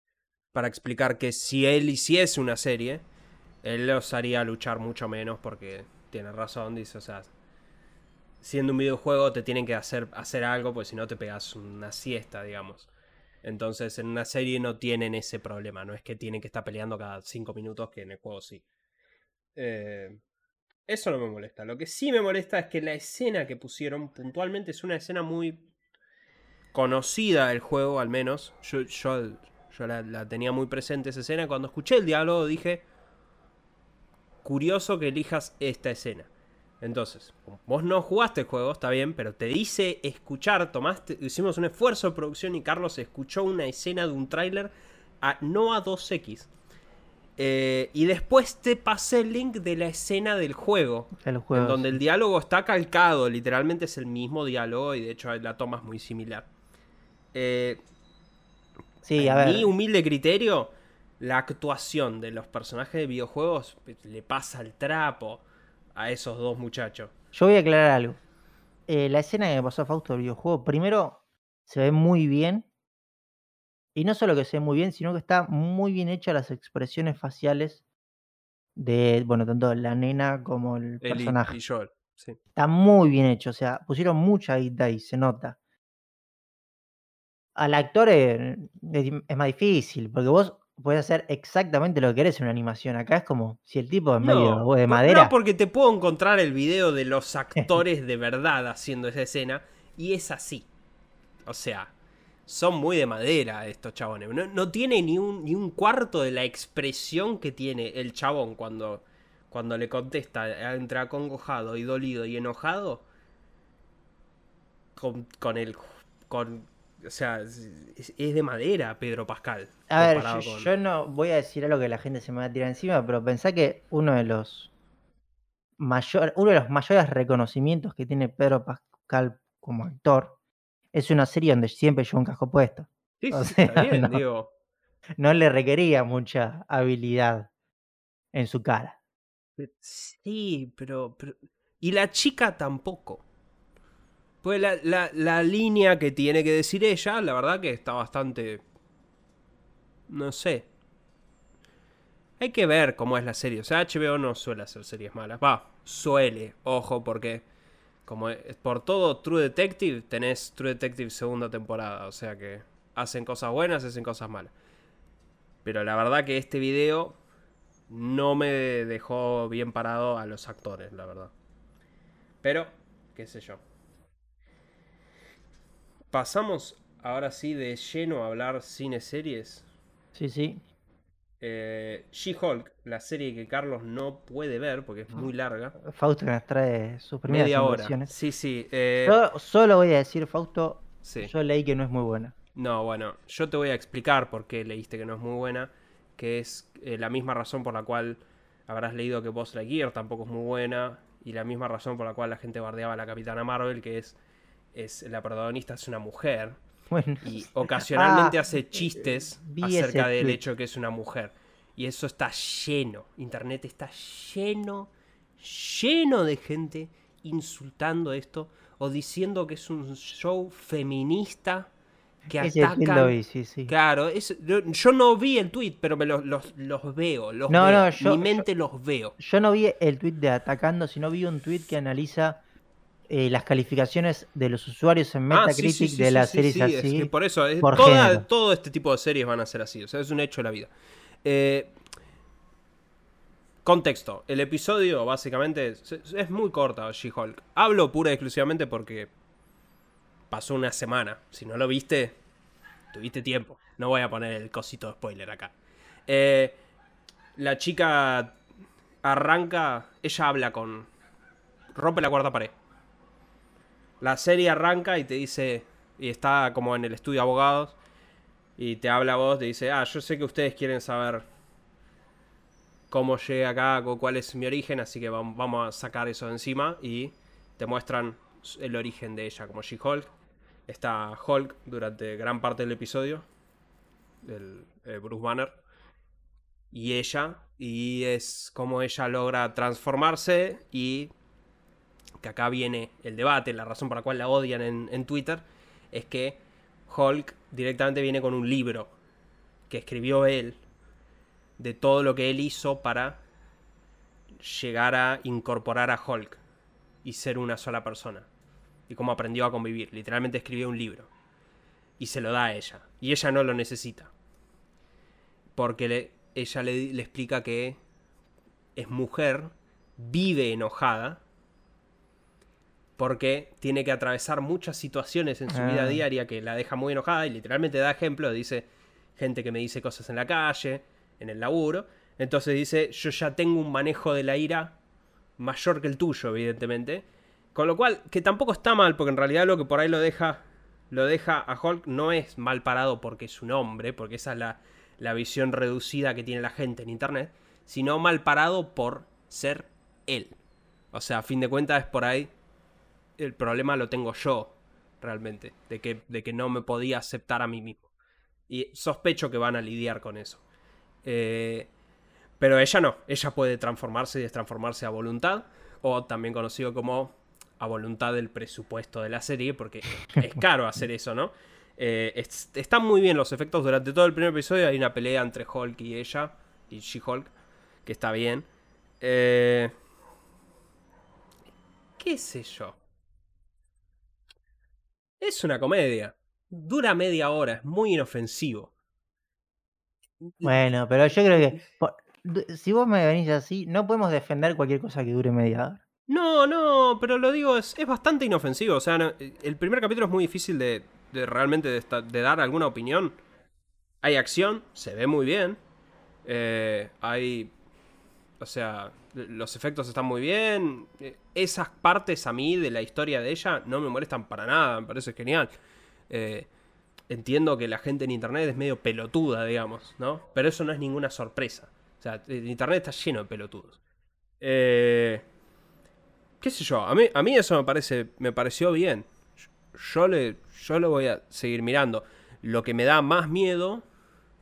para explicar que si él hiciese una serie, él los haría luchar mucho menos porque tiene razón, dice, o sea. Siendo un videojuego te tienen que hacer, hacer algo, pues si no te pegas una siesta, digamos. Entonces en una serie no tienen ese problema, no es que tienen que estar peleando cada cinco minutos, que en el juego sí. Eh, eso no me molesta. Lo que sí me molesta es que la escena que pusieron puntualmente es una escena muy conocida del juego, al menos. Yo, yo, yo la tenía muy presente esa escena. Cuando escuché el diálogo dije, curioso que elijas esta escena. Entonces, vos no jugaste el juego, está bien, pero te dice escuchar, tomaste, hicimos un esfuerzo de producción y Carlos escuchó una escena de un tráiler a, no a 2X. Eh, y después te pasé el link de la escena del juego, en donde el diálogo está calcado, literalmente es el mismo diálogo y de hecho la toma es muy similar. Eh, Sí, a a ver. mi humilde criterio, la actuación de los personajes de videojuegos le pasa el trapo a esos dos muchachos. Yo voy a aclarar algo. Eh, la escena que me pasó a Fausto del videojuego, primero, se ve muy bien. Y no solo que se ve muy bien, sino que está muy bien hecha las expresiones faciales de, bueno, tanto la nena como el y- personaje. y Joel, sí. Está muy bien hecho, o sea, pusieron mucha guita ahí, se nota. Al actor es, es más difícil, porque vos podés hacer exactamente lo que querés en una animación. Acá es como si el tipo es medio No, de por- madera. no, porque te puedo encontrar el video de los [LAUGHS] actores de verdad haciendo esa escena y es así. O sea, son muy de madera estos chabones. No, no tiene ni un, ni un cuarto de la expresión que tiene el chabón cuando, cuando le contesta entre acongojado y dolido y enojado. Con, con el. Con, o sea, es, es de madera Pedro Pascal. A ver, yo, con- yo no voy a decir algo que la gente se me va a tirar encima, pero pensá que uno de los mayor, uno de los mayores reconocimientos que tiene Pedro Pascal como actor es una serie donde siempre lleva un casco puesto. Sí, o sí, está bien, [LAUGHS] no. digo. No le requería mucha habilidad en su cara. Sí, pero, pero- Y la chica tampoco. Pues la, la- la línea que tiene que decir ella, la verdad que está bastante... No sé. Hay que ver cómo es la serie. O sea, HBO no suele hacer series malas. Va, suele, ojo, porque como por todo True Detective, tenés True Detective segunda temporada. O sea que hacen cosas buenas, hacen cosas malas. Pero la verdad que este video no me dejó bien parado a los actores, la verdad. Pero, qué sé yo. Pasamos ahora sí de lleno a hablar cine series. Sí, sí. Eh, She-Hulk, la serie que Carlos no puede ver porque es muy larga. Fausto que nos trae sus primeras Media hora. Sí, sí. eh, Yo solo voy a decir, Fausto, sí. yo leí que no es muy buena. No, bueno, yo te voy a explicar por qué leíste que no es muy buena, que es eh, la misma razón por la cual habrás leído que Buzz Lightyear tampoco es muy buena, y la misma razón por la cual la gente bardeaba a la Capitana Marvel, que es, es la protagonista es una mujer, Bueno, y ocasionalmente Ah, hace chistes vi acerca del hecho que es una mujer. Y eso está lleno, internet está lleno, lleno de gente insultando esto o diciendo que es un show feminista que vi, sí, sí. Claro, es- yo, no vi el tweet, pero me los, los, los veo, los No, veo. no, yo- Mi mente los veo. Yo no vi el tweet de atacando, sino vi un tweet que analiza eh, las calificaciones de los usuarios en Ah, sí, Metacritic sí, sí, de las series sí, es así. que por eso, es- por toda- género. todo este tipo de series van a ser así, o sea, es un hecho de la vida. Eh, contexto. El episodio básicamente es, es muy corta, She-Hulk. Hablo pura y exclusivamente porque pasó una semana. Si no lo viste, tuviste tiempo. No voy a poner el cosito de spoiler acá. Eh, la chica arranca, ella habla con... Rompe la cuarta pared. La serie arranca y te dice, y está como en el estudio de abogados, y te habla a vos, te dice, ah, yo sé que ustedes quieren saber cómo llegué acá, cuál es mi origen, así que vamos a sacar eso de encima y te muestran el origen de ella como She-Hulk. Está Hulk durante gran parte del episodio, el, Bruce Banner, y ella, y es como ella logra transformarse y que acá viene el debate, la razón por la cual la odian en, Twitter, es que Hulk directamente viene con un libro que escribió él de todo lo que él hizo para llegar a incorporar a Hulk y ser una sola persona. Y cómo aprendió a convivir. Literalmente escribió un libro. Y se lo da a ella. Y ella no lo necesita. Porque le, ella le explica que es mujer, vive enojada porque tiene que atravesar muchas situaciones en su vida ah. diaria que la deja muy enojada y literalmente da ejemplo, dice gente que me dice cosas en la calle, en el laburo, entonces dice, yo ya tengo un manejo de la ira mayor que el tuyo, evidentemente, con lo cual, que tampoco está mal, porque en realidad lo que por ahí lo deja, lo deja a Hulk no es mal parado porque es un hombre, porque esa es la, la visión reducida que tiene la gente en Internet, sino mal parado por ser él. O sea, a fin de cuentas es por ahí el problema lo tengo yo, realmente, de que, de que no me podía aceptar a mí mismo. Y sospecho que van a lidiar con eso. Eh, pero ella no, ella puede transformarse y destransformarse a voluntad, o también conocido como a voluntad del presupuesto de la serie, porque es [LAUGHS] caro hacer eso, ¿no? Eh, están muy bien los efectos durante todo el primer episodio. Hay una pelea entre Hulk y ella, y She-Hulk, que está bien. Eh, ¿Qué sé yo? Es una comedia. Dura media hora, es muy inofensivo. Bueno, pero yo creo que si vos me venís así, no podemos defender cualquier cosa que dure media hora. No, no, pero lo digo, es, bastante inofensivo. O sea, el primer capítulo es muy difícil de, realmente de, dar alguna opinión. Hay acción, se ve muy bien. Eh, hay. O sea, los efectos están muy bien. Eh, esas partes a mí de la historia de ella no me molestan para nada, me parece genial. Eh, entiendo que la gente en internet es medio pelotuda, digamos, ¿no? Pero eso no es ninguna sorpresa. O sea, internet está lleno de pelotudos. Eh, ¿Qué sé yo? A mí, eso me, parece, me pareció bien. Yo le, yo lo voy a seguir mirando. Lo que me da más miedo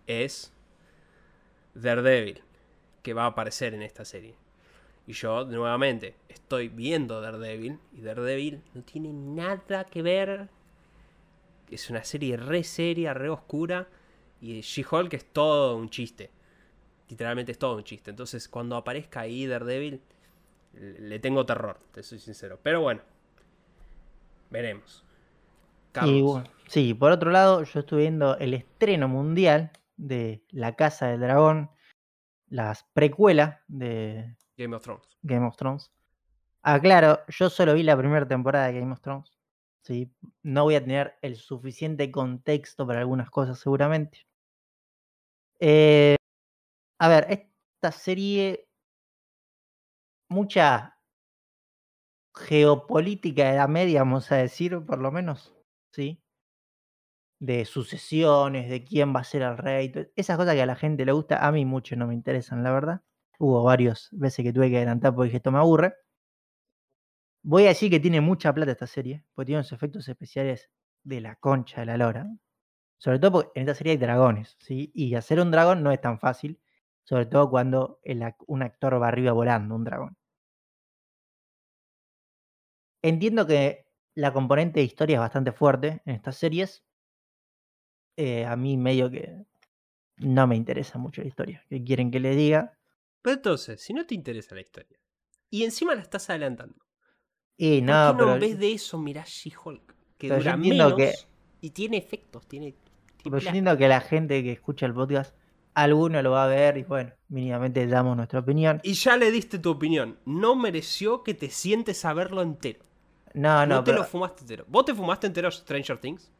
es Daredevil, que va a aparecer en esta serie. Y yo, nuevamente, estoy viendo Daredevil y Daredevil no tiene nada que ver. Es una serie re seria, re oscura. Y She-Hulk es todo un chiste. Literalmente es todo un chiste. Entonces, cuando aparezca ahí Daredevil, le tengo terror, te soy sincero. Pero bueno, veremos. sí, por otro lado, yo estuve viendo el estreno mundial de La Casa del Dragón, las precuelas de Game of Thrones. Game of Thrones. Ah, claro, yo solo vi la primera temporada de Game of Thrones. ¿sí? No voy a tener el suficiente contexto para algunas cosas seguramente. Eh, a ver, esta serie, mucha geopolítica de la media, vamos a decir, por lo menos, ¿sí? De sucesiones, de quién va a ser el rey, esas cosas que a la gente le gusta, a mí mucho no me interesan, la verdad. Hubo varias veces que tuve que adelantar porque dije, esto me aburre. Voy a decir que tiene mucha plata esta serie, porque tiene unos efectos especiales de la concha de la lora. Sobre todo porque en esta serie hay dragones, ¿sí? Y hacer un dragón no es tan fácil, sobre todo cuando un actor va arriba volando, un dragón. Entiendo que la componente de historia es bastante fuerte en estas series. Eh, a mí medio que no me interesa mucho la historia. ¿Qué quieren que le diga? Pero entonces, si no te interesa la historia, y encima la estás adelantando, y no, ¿por qué no en vez de eso mirás She-Hulk? Que dura menos y tiene efectos, tiene... pero yo entiendo que la gente que escucha el podcast alguno lo va a ver y bueno, mínimamente damos nuestra opinión. Y ya le diste tu opinión. No mereció que te sientes a verlo entero. No, no, No, te pero, lo fumaste entero. ¿Vos te fumaste entero Stranger Things?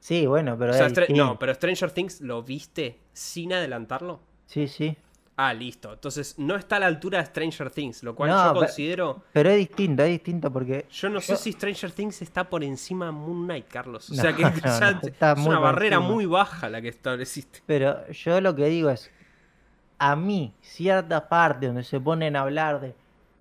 sí, bueno, pero O sea, no, pero Stranger Things lo viste sin adelantarlo. Sí, sí. Ah, listo. Entonces no está a la altura de Stranger Things, lo cual No, yo pero- considero. Pero es distinto, es distinto porque Yo no sé si Stranger Things está por encima de Moon Knight, Carlos. O No, sea que [LAUGHS] no, ya está es una barrera encima. muy baja la que estableciste. Pero yo lo que digo es, a mí, cierta parte donde se ponen a hablar de,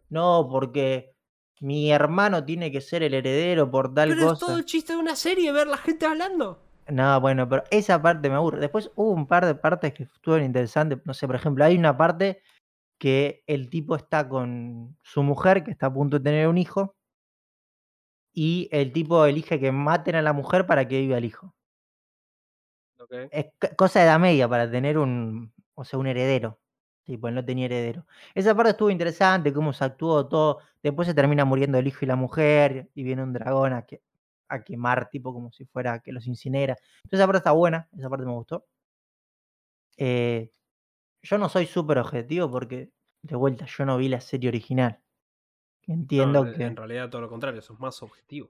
no, porque mi hermano tiene que ser el heredero por tal Pero es cosa. todo el chiste de una serie ver la gente hablando. No, bueno, pero esa parte me aburre. Después hubo un par de partes que estuvieron interesantes. No sé, por ejemplo, hay una parte que el tipo está con su mujer, que está a punto de tener un hijo, y el tipo elige que maten a la mujer para que viva el hijo. Es c- cosa de la media para tener un, o sea, un heredero. Sí, pues no tenía heredero. Esa parte estuvo interesante, cómo se actuó todo. Después se termina muriendo el hijo y la mujer, y viene un dragón a, que, a quemar, tipo como si fuera que los incinera. Entonces esa parte está buena, esa parte me gustó. Eh, yo no soy súper objetivo porque, de vuelta, yo no vi la serie original. Entiendo No, en- que... En realidad todo lo contrario, sos más objetivo.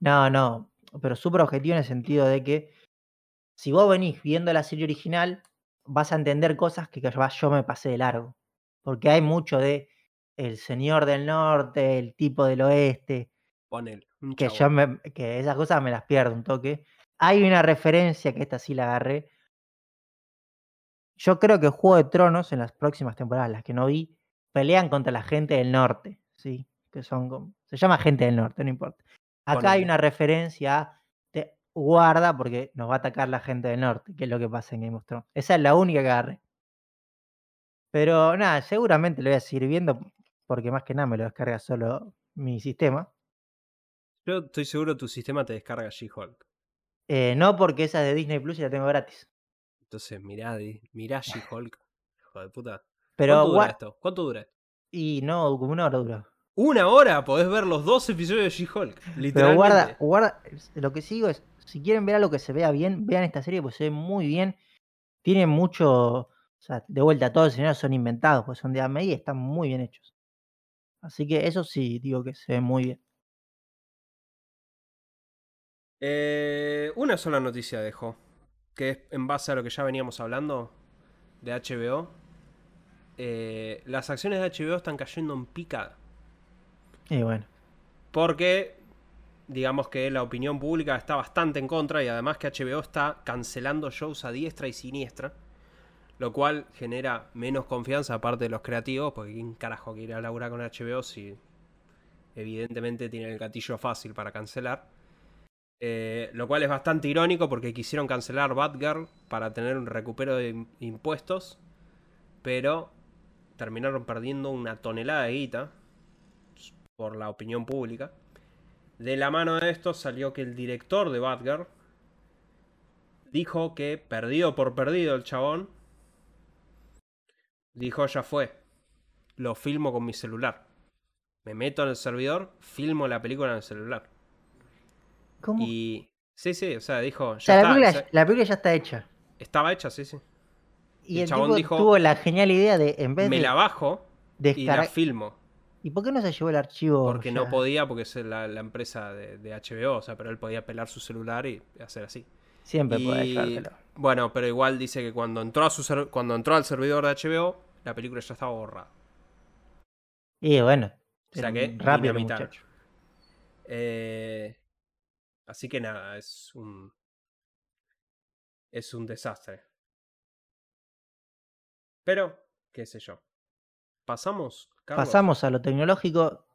No, no, pero súper objetivo en el sentido de que si vos venís viendo la serie original, vas a entender cosas que yo me pasé de largo. Porque hay mucho de el señor del norte, el tipo del oeste, Ponele. Un que yo chabón. me, que esas cosas me las pierdo un toque. Hay una referencia que esta sí la agarré. Yo creo que Juego de Tronos en las próximas temporadas, las que no vi, pelean contra la gente del norte, ¿sí? Que son se llama gente del norte, no importa. Acá hay una referencia a te- guarda porque nos va a atacar la gente del norte, que es lo que pasa en Game of Thrones. Esa es la única que agarré. Pero nada, seguramente lo voy a seguir viendo porque más que nada me lo descarga solo mi sistema. Yo estoy seguro tu sistema te descarga She-Hulk. Eh, no porque esa es de Disney Plus y la tengo gratis. Entonces, mirá, mirá She-Hulk. [LAUGHS] Hijo de puta. Pero ¿Cuánto dura esto? ¿Cuánto dura? Y no, como una hora dura. Una hora podés ver los dos episodios de She-Hulk. [LAUGHS] Pero Literalmente. guarda, guarda, es- lo que sigo es, si quieren ver algo que se vea bien, vean esta serie, pues se ve muy bien. Tiene mucho, o sea, de vuelta, todos los escenarios son inventados, pues son de a media y están muy bien hechos. Así que eso sí, digo que se ve muy bien. Eh, una sola noticia dejo. Que es en base a lo que ya veníamos hablando de HBO. Eh, las acciones de HBO están cayendo en picada. Y bueno, Porque, digamos que la opinión pública está bastante en contra y además que HBO está cancelando shows a diestra y siniestra. Lo cual genera menos confianza aparte de los creativos, porque ¿quién carajo quiere ir a laburar con HBO si evidentemente tiene el gatillo fácil para cancelar? Eh, lo cual es bastante irónico porque quisieron cancelar Batgirl para tener un recupero de im- impuestos, pero terminaron perdiendo una tonelada de guita por la opinión pública. De la mano de esto salió que el director de Batgirl dijo que perdido por perdido el chabón dijo ya fue. Lo filmo con mi celular. Me meto en el servidor, filmo la película en el celular. ¿Cómo? Y sí, sí, o sea, dijo, o ya sea, la está, película, o sea, la película ya está hecha. estaba hecha, sí, sí. Y el el, chabón dijo, tuvo la genial idea de, en vez Me de la bajo y la filmo. ¿Y por qué no se llevó el archivo? Porque no podía, porque es la, la empresa de, de HBO, o sea, pero él podía pelar su celular y hacer así. Siempre puede Y, llevártelo. bueno, pero igual dice que cuando entró, a su ser- cuando entró al servidor de HBO, la película ya estaba borrada. Y bueno, O sea que rápido. Eh, así que nada, es un. Es un desastre. Pero, qué sé yo. Pasamos, Carlos. Pasamos a lo tecnológico.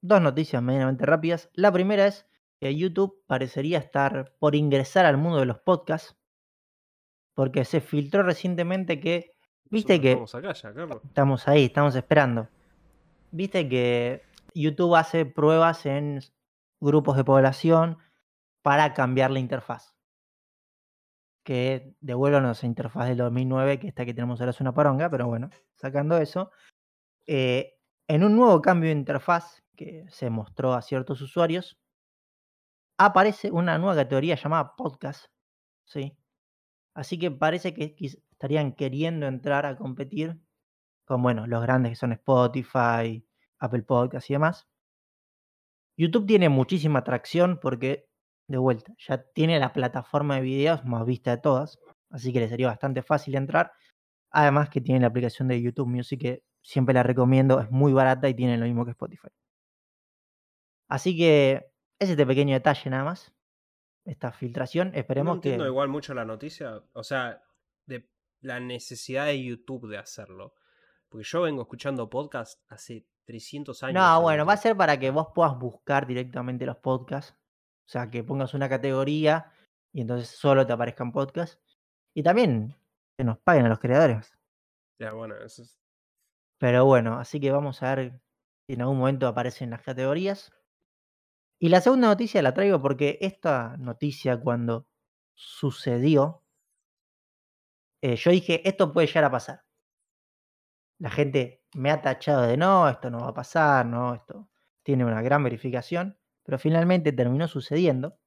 Dos noticias medianamente rápidas. La primera es que YouTube parecería estar por ingresar al mundo de los podcasts. Porque se filtró recientemente que. Viste Nosotros que. Estamos acá ya, Carlos. Estamos ahí, estamos esperando. Viste que YouTube hace pruebas en grupos de población para cambiar la interfaz. Que devuelvan esa interfaz del 2009, que esta que tenemos ahora es una paronga, pero bueno, sacando eso. eh, en un nuevo cambio de interfaz que se mostró a ciertos usuarios, aparece una nueva categoría llamada podcast. ¿sí? Así que parece que estarían queriendo entrar a competir con, bueno, los grandes que son Spotify, Apple Podcasts y demás. YouTube tiene muchísima atracción porque, de vuelta, ya tiene la plataforma de videos más vista de todas, así que le sería bastante fácil entrar. Además que tiene la aplicación de YouTube Music que siempre la recomiendo, es muy barata y tiene lo mismo que Spotify. Así que es este pequeño detalle nada más, esta filtración. No Esperemos entiendo que... igual mucho la noticia. O sea, de la necesidad de YouTube de hacerlo. Porque yo vengo escuchando podcast hace 300 años. No, en bueno, va a ser para que vos puedas buscar directamente los podcasts. O sea, que pongas una categoría y entonces solo te aparezcan podcasts. Y también que nos paguen a los creadores. Ya, bueno, eso es. Pero bueno, así que vamos a ver si en algún momento aparecen las categorías. Y la segunda noticia la traigo porque esta noticia cuando sucedió, eh, yo dije, esto puede llegar a pasar. La gente me ha tachado de no, esto no va a pasar, no, esto tiene una gran verificación, pero finalmente terminó sucediendo.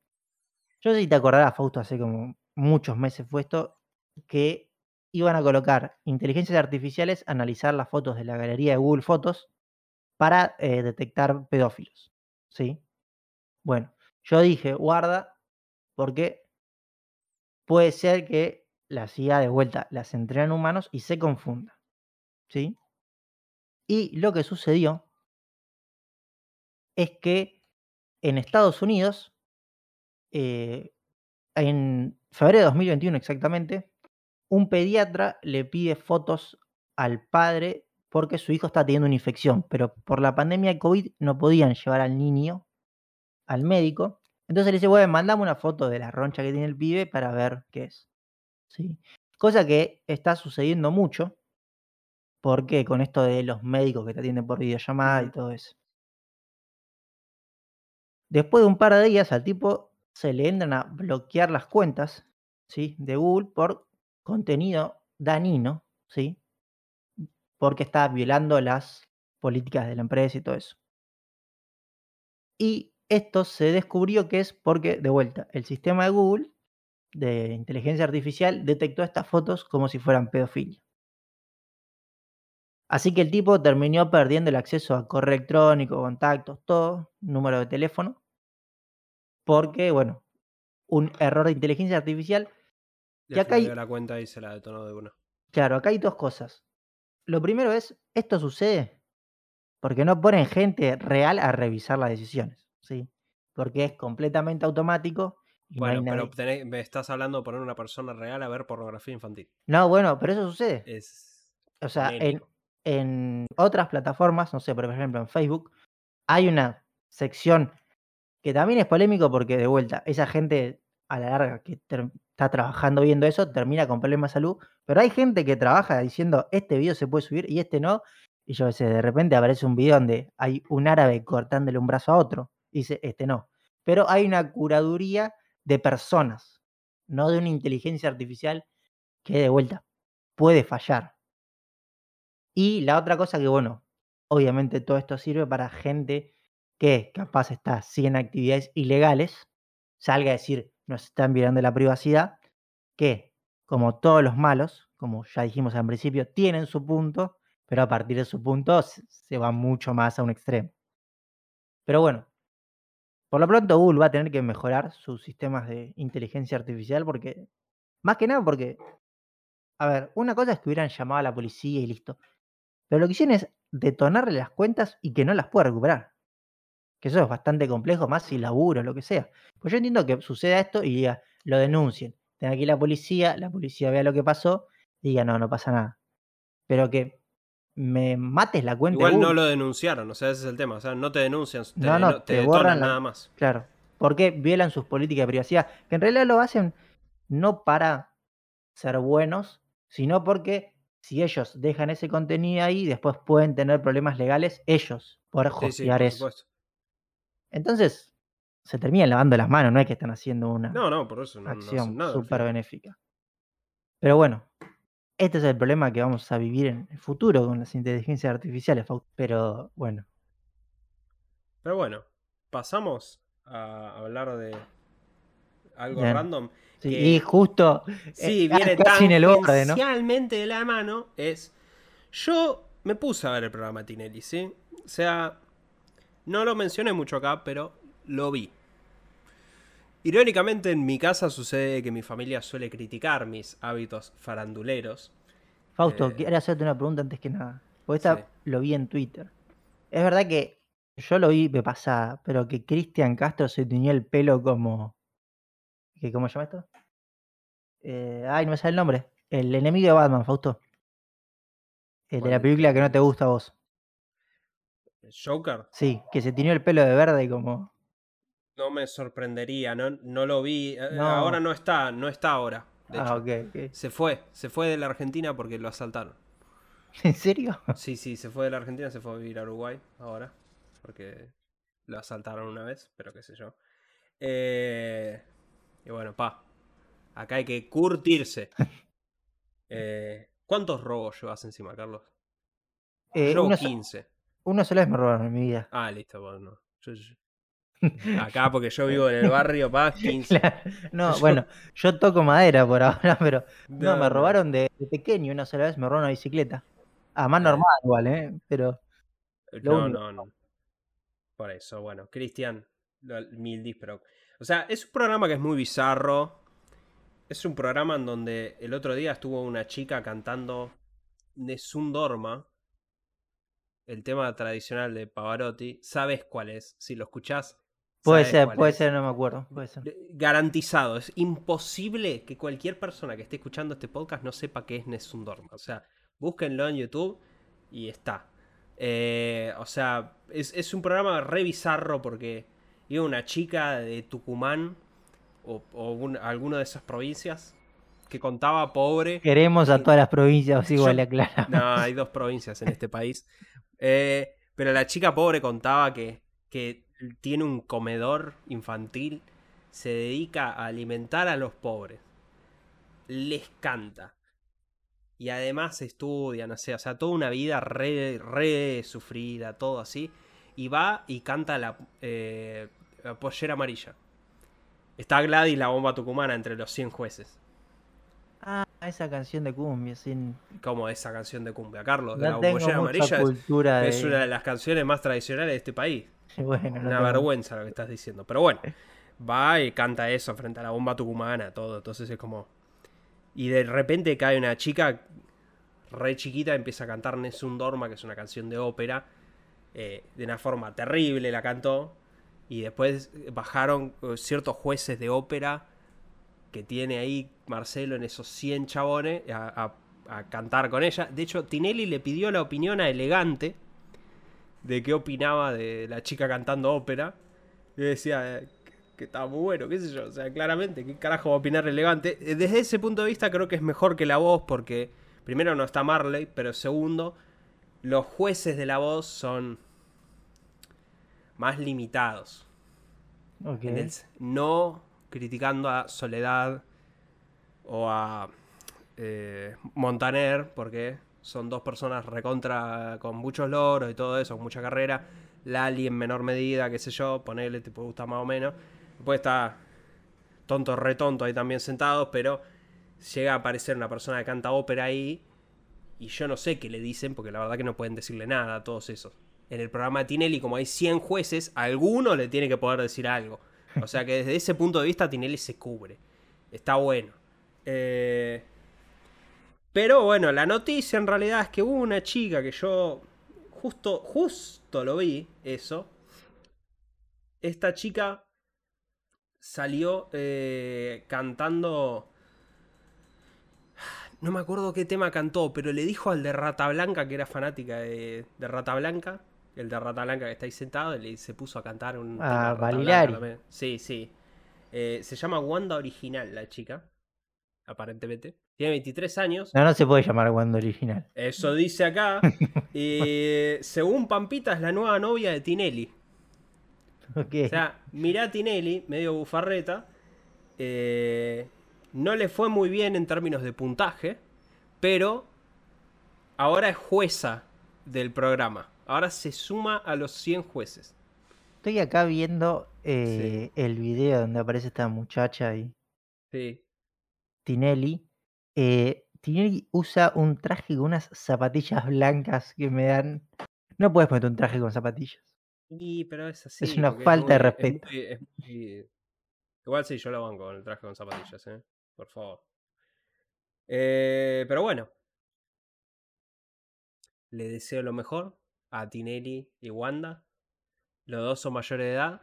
Yo si te acordarás, Fausto, hace como muchos meses fue esto, que iban a colocar inteligencias artificiales a analizar las fotos de la galería de Google Fotos para eh, detectar pedófilos. ¿Sí? Bueno, yo dije, guarda, porque puede ser que la CIA de vuelta las entrenen humanos y se confunda. ¿Sí? Y lo que sucedió es que en Estados Unidos, eh, en febrero de 2021 exactamente, un pediatra le pide fotos al padre porque su hijo está teniendo una infección, pero por la pandemia de COVID no podían llevar al niño al médico. Entonces le dice, bueno, mandame una foto de la roncha que tiene el pibe para ver qué es. ¿Sí? Cosa que está sucediendo mucho, porque con esto de los médicos que te atienden por videollamada y todo eso. Después de un par de días al tipo se le entran a bloquear las cuentas. De Google por contenido dañino, ¿sí? Porque está violando las políticas de la empresa y todo eso. Y esto se descubrió que es porque, de vuelta, el sistema de Google de inteligencia artificial detectó estas fotos como si fueran pedofilia. Así que el tipo terminó perdiendo el acceso a correo electrónico, contactos, todo, número de teléfono, porque, bueno, un error de inteligencia artificial. Le Y acá hay, la cuenta y se la detonó de una. claro, acá hay dos cosas. Lo primero es, esto sucede porque no ponen gente real a revisar las decisiones, ¿sí? Porque es completamente automático y no hay Bueno, pero tenés- me estás hablando de poner una persona real a ver pornografía infantil. No, bueno, pero eso sucede. Es O sea, en. En otras plataformas, no sé, por ejemplo en Facebook, hay una sección que también es polémico porque de vuelta, esa gente a la larga que está trabajando viendo eso termina con problemas de salud, pero hay gente que trabaja diciendo este video se puede subir y este no, y yo sé, de repente aparece un video donde hay un árabe cortándole un brazo a otro, y dice este no, pero hay una curaduría de personas, no de una inteligencia artificial que de vuelta puede fallar. Y la otra cosa que, bueno, obviamente todo esto sirve para gente que capaz está así en actividades ilegales, salga a decir, nos están violando la privacidad, que como todos los malos, como ya dijimos al principio, tienen su punto, pero a partir de su punto se va mucho más a un extremo. Pero bueno, por lo pronto Google va a tener que mejorar sus sistemas de inteligencia artificial porque, más que nada porque, a ver, una cosa es que hubieran llamado a la policía y listo. Pero lo que hicieron es detonarle las cuentas y que no las pueda recuperar. Que eso es bastante complejo, más si laburo lo que sea. Pues yo entiendo que suceda esto y diga, lo denuncien. Tenga aquí la policía, la policía vea lo que pasó y diga, no, no pasa nada. Pero que me mates la cuenta Igual no lo denunciaron, o sea, ese es el tema. O sea, no te denuncian, te, No, no, deno- te te detonan borran la- nada más. Claro. Porque violan sus políticas de privacidad. Que en realidad lo hacen no para ser buenos, sino porque si ellos dejan ese contenido ahí, después pueden tener problemas legales ellos por Sí, sí, hostear por eso. Entonces, se terminan lavando las manos, no es que están haciendo una No, no, por eso no, no hacen acción súper benéfica. Pero bueno, este es el problema que vamos a vivir en el futuro con las inteligencias artificiales. Pero bueno, Pero bueno, pasamos a hablar de algo Bien. random. Sí, que- y justo. Sí, eh, viene casi en el borde, ¿no? de la mano. Es. Yo me puse a ver el programa Tinelli, ¿sí? O sea, no lo mencioné mucho acá, pero lo vi. Irónicamente, en mi casa sucede que mi familia suele criticar mis hábitos faranduleros. Fausto, Eh, quiero hacerte una pregunta antes que nada. Porque esta Sí. lo vi en Twitter. Es verdad que yo lo vi de pasada, pero que Cristian Castro se tenía el pelo como. ¿Cómo se llama esto? Eh, ay, no me sale el nombre. El enemigo de Batman, Fausto. El de ¿Cuál la película que no te gusta a vos. Joker Sí, que se tiñó el pelo de verde como. no me sorprendería, no, no lo vi. eh, No. Ahora no está, no está ahora. De ah, hecho. ok, ok. Se fue, se fue de la Argentina porque lo asaltaron. [LAUGHS] ¿En serio? Sí, sí, se fue de la Argentina, se fue a vivir a Uruguay ahora. Porque lo asaltaron una vez, pero qué sé yo. Eh, y bueno, pa. Acá hay que curtirse. [LAUGHS] Eh, ¿Cuántos robos llevas encima, Carlos? Eh, Yo uno, so- 15. uno sola vez me robaron en mi vida. Ah, listo, bueno. Yo- yo- [LAUGHS] Acá, porque yo vivo en el barrio, pa, [LAUGHS] 15. Claro. No, Yo- bueno, yo toco madera por ahora, pero no, No, me robaron de, de pequeño, una sola vez me robaron una bicicleta. Ah, más Eh. normal igual, ¿eh? Pero lo No, único. no, no. Por eso, bueno, Cristian, mil pero. O sea, es un programa que es muy bizarro. Es un programa en donde el otro día estuvo una chica cantando Nessun Dorma, el tema tradicional de Pavarotti. ¿Sabes cuál es? Si lo escuchás. puede ser, puede es. ser, no me acuerdo. Puede ser. Garantizado, es imposible que cualquier persona que esté escuchando este podcast no sepa qué es Nessun Dorma. O sea, búsquenlo en YouTube y está. Eh, o sea, es, es un programa re bizarro porque iba una chica de Tucumán o, o un- alguna de esas provincias que contaba pobre. Queremos a todas las provincias, igual aclaramos. No, hay dos provincias en este país. Eh, pero la chica pobre contaba que, que tiene un comedor infantil, se dedica a alimentar a los pobres, les canta. Y además estudia, no sé, o sea, toda una vida re, re sufrida, todo así. Y va y canta la, eh, la pollera amarilla. Está Gladys, la bomba tucumana, entre los 100 jueces. Ah, esa canción de cumbia, sin. Como esa canción de cumbia, Carlos. de No la mucha amarilla es- cultura de. es una de las canciones más tradicionales de este país. [LAUGHS] Bueno, no Una tengo- vergüenza lo que estás diciendo. Pero bueno, va y canta eso frente a la bomba tucumana, todo. Entonces es como. Y de repente cae una chica re chiquita, empieza a cantar Nessun Dorma, que es una canción de ópera. eh, de una forma terrible la cantó. Y después bajaron eh, ciertos jueces de ópera que tiene ahí Marcelo en esos 100 chabones a, cantar con ella. De hecho, Tinelli le pidió la opinión a Elegante de qué opinaba de la chica cantando ópera. Y decía eh, que, que estaba muy bueno, qué sé yo. O sea, claramente, ¿qué carajo va a opinar Elegante? Eh, Desde ese punto de vista creo que es mejor que la voz porque, primero, no está Marley, pero segundo, los jueces de la voz son más limitados. No criticando a Soledad o a eh, Montaner, porque son dos personas recontra con muchos logros y todo eso, con mucha carrera. Lali en menor medida, qué sé yo, ponele, te puede gustar más o menos. Después está tonto, retonto ahí también sentados, pero llega a aparecer una persona que canta ópera ahí y yo no sé qué le dicen, porque la verdad que no pueden decirle nada a todos esos. En el programa de Tinelli, como hay 100 jueces, alguno le tiene que poder decir algo. O sea que desde ese punto de vista Tinelli se cubre. Está bueno. Eh, Pero bueno, la noticia en realidad es que hubo una chica que yo justo, justo lo vi, eso. Esta chica salió eh, cantando... No me acuerdo qué tema cantó, pero le dijo al de Rata Blanca, que era fanática de, de Rata Blanca, el de Rata Blanca que está ahí sentado, y se puso a cantar un... Ah, Valilari. Sí, sí. Eh, se llama Wanda Original, la chica, aparentemente. Tiene 23 años. No, no se puede llamar Wanda original. Eso dice acá. [LAUGHS] Y según Pampita es la nueva novia de Tinelli. Ok. O sea, mirá a Tinelli, medio bufarreta. eh, no le fue muy bien en términos de puntaje, pero ahora es jueza del programa. Ahora se suma a los 100 jueces. Estoy acá viendo eh, el video donde aparece esta muchacha y Sí. Tinelli. Eh, Tinelli usa un traje con unas zapatillas [LAUGHS] blancas que me dan. No puedes poner un traje con zapatillas. Y, pero es así. una porque falta de muy- respeto. muy- es muy- Igual sí, yo lo banco con el traje con zapatillas, ¿eh? Por favor. Eh, pero bueno. Le deseo lo mejor a Tinelli y Wanda. Los dos son mayores de edad.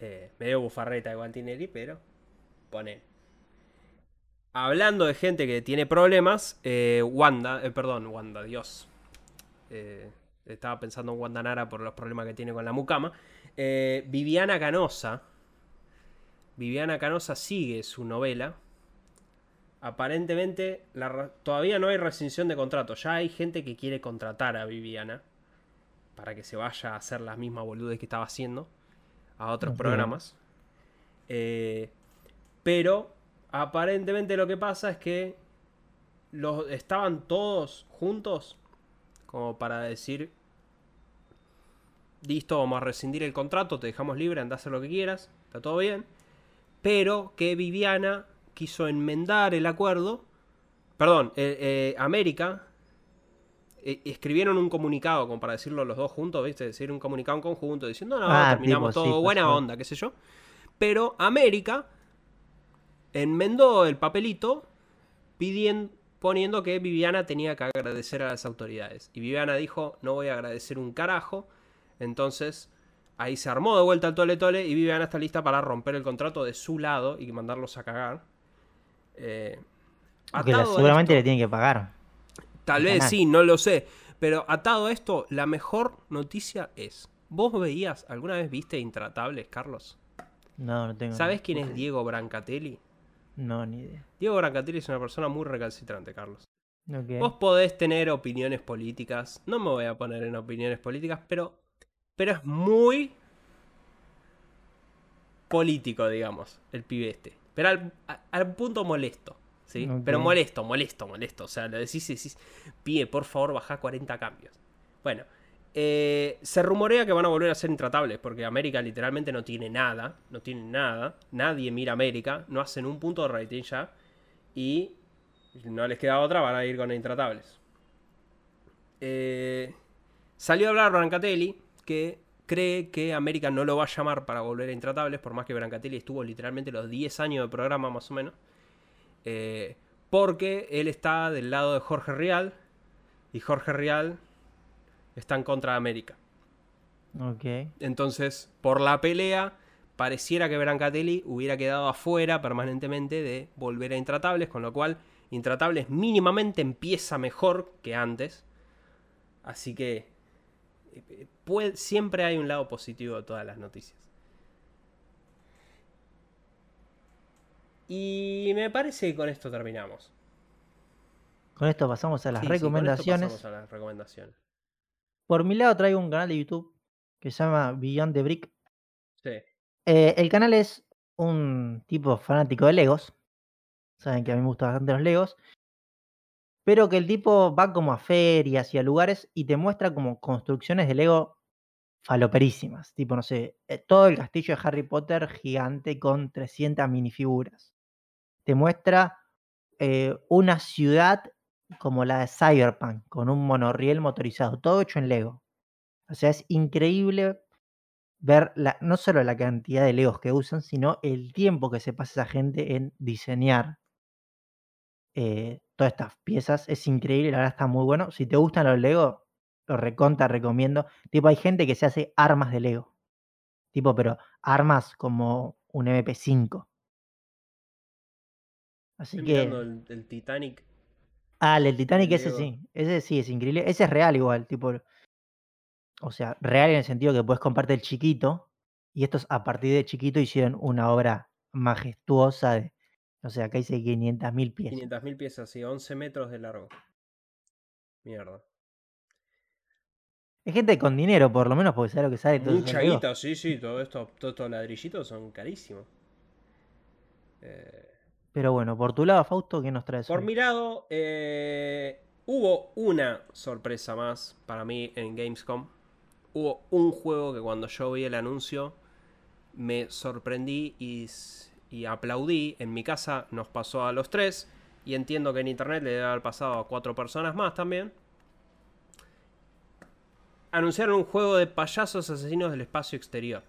Eh, medio bufarreta igual Tinelli, pero pone. Hablando de gente que tiene problemas, eh, Wanda, eh, perdón, Wanda, Dios. Eh, estaba pensando en Wanda Nara por los problemas que tiene con la mucama. Viviana Canosa. Viviana Canosa sigue su novela. Aparentemente la todavía no hay rescisión de contrato. Ya hay gente que quiere contratar a Viviana para que se vaya a hacer las mismas boludes que estaba haciendo a otros programas. Eh, pero aparentemente lo que pasa es que los, estaban todos juntos como para decir listo, vamos a rescindir el contrato, te dejamos libre, anda a hacer lo que quieras, está todo bien. Pero que Viviana quiso enmendar el acuerdo. Perdón, eh, eh, América eh, escribieron un comunicado, como para decirlo los dos juntos, ¿viste? Decir un comunicado en conjunto, diciendo, no, Ah, terminamos tipo, sí, todo, buena pasó. onda, qué sé yo. Pero América enmendó el papelito pidiendo, poniendo que Viviana tenía que agradecer a las autoridades. Y Viviana dijo, no voy a agradecer un carajo. Entonces, ahí se armó de vuelta el tole tole y Viviana está lista para romper el contrato de su lado y mandarlos a cagar. Eh, atado seguramente esto- le tienen que pagar. Tal vez sí, no lo sé. Pero atado a esto, la mejor noticia es. ¿Vos veías, alguna vez viste Intratables, Carlos? No, no tengo. ¿Sabés quién es. Diego Brancatelli? No, ni idea. Diego Brancatelli es una persona muy recalcitrante, Carlos. Vos podés tener opiniones políticas. No me voy a poner en opiniones políticas, pero. Pero es muy. político, digamos, el pibe este. Pero al, al punto molesto. ¿Sí? Pero molesto, molesto, molesto. O sea, lo decís y decís. Pibe, por favor, bajá 40 cambios. Bueno. eh, se rumorea que van a volver a ser intratables. Porque América literalmente no tiene nada. No tiene nada. Nadie mira América. No hacen un punto de rating ya. Y no les queda otra, van a ir con Intratables. Eh, salió a hablar Brancatelli que cree que América no lo va a llamar para volver a Intratables, por más que Brancatelli estuvo literalmente los 10 años de programa más o menos. Eh, porque él está del lado de Jorge Rial y Jorge Rial está en contra de América. Ok. Entonces, por la pelea, pareciera que Brancatelli hubiera quedado afuera permanentemente de volver a Intratables, con lo cual Intratables mínimamente empieza mejor que antes. Así que eh, puede- siempre hay un lado positivo de todas las noticias. Y me parece que con esto terminamos. Con esto pasamos a las Sí, sí, con esto recomendaciones. pasamos a las recomendaciones. Por mi lado traigo un canal de YouTube que se llama Beyond the Brick. Sí. Eh, el canal es un tipo fanático de Legos. Saben que a mí me gustan bastante los Legos. Pero que el tipo va como a ferias y a lugares y te muestra como construcciones de Lego faloperísimas. Tipo, no sé, eh, todo el castillo de Harry Potter gigante con 300 minifiguras. Te muestra eh, una ciudad como la de Cyberpunk, con un monorriel motorizado, todo hecho en Lego. O sea, es increíble ver no solo la cantidad de Legos que usan, sino el tiempo que se pasa esa gente en diseñar eh, todas estas piezas. Es increíble, la verdad está muy bueno. Si te gustan los Lego, lo recontra recomiendo. Tipo, hay gente que se hace armas de Lego. Tipo, pero armas como un MP5. Así Estoy que. el, el Titanic. Ah, el Titanic, ese Lego. sí. Ese sí es increíble. Ese es real igual, tipo. O sea, real en el sentido que puedes comprarte el chiquito. Y estos a partir de chiquito hicieron una obra majestuosa de. O sea, acá dice 500.000 piezas. 500.000 piezas y 11 metros de largo. Mierda. Es gente con dinero, por lo menos, porque sabe lo que sale todo Mucha guita, sí, sí, todo esto, todos estos ladrillitos son carísimos. Eh, Pero bueno, por tu lado, Fausto, ¿qué nos traes? por hoy? mi lado, eh, hubo una sorpresa más para mí en Gamescom. hubo un juego que cuando yo vi el anuncio me sorprendí y, y aplaudí. En mi casa nos pasó a los tres y entiendo que en internet le debe haber pasado a cuatro personas más también. Anunciaron un juego de payasos asesinos del espacio exterior.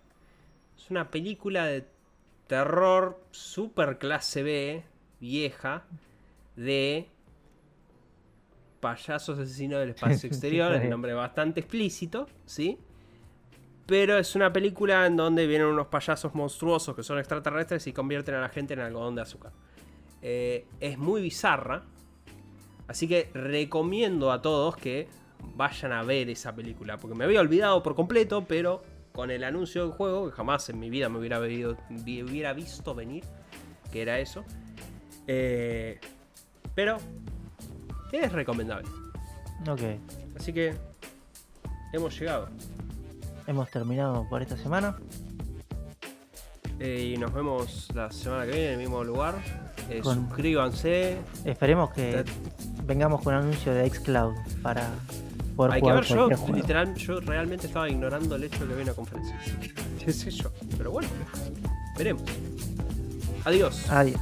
Es una película de terror super clase B, vieja, de payasos asesinos del espacio Sí, [LAUGHS] exterior. el nombre bastante explícito, ¿sí? Pero es una película en donde vienen unos payasos monstruosos que son extraterrestres y convierten a la gente en algodón de azúcar. Eh, es muy bizarra. Así que recomiendo a todos que vayan a ver esa película. Porque me había olvidado por completo, pero con el anuncio del juego, que jamás en mi vida me hubiera, hubiera visto venir, que era eso. eh, pero es recomendable. Ok. Así que hemos llegado. Hemos terminado por esta semana. Eh, y nos vemos la semana que viene en el mismo lugar. Eh, Con- Suscríbanse. Esperemos que vengamos con un anuncio de Xcloud para poder Hay que ver, yo, juego. literal, yo realmente estaba ignorando el hecho de que había una conferencia. [LAUGHS] ¿Qué sé yo? Pero bueno, veremos. Adiós. Adiós.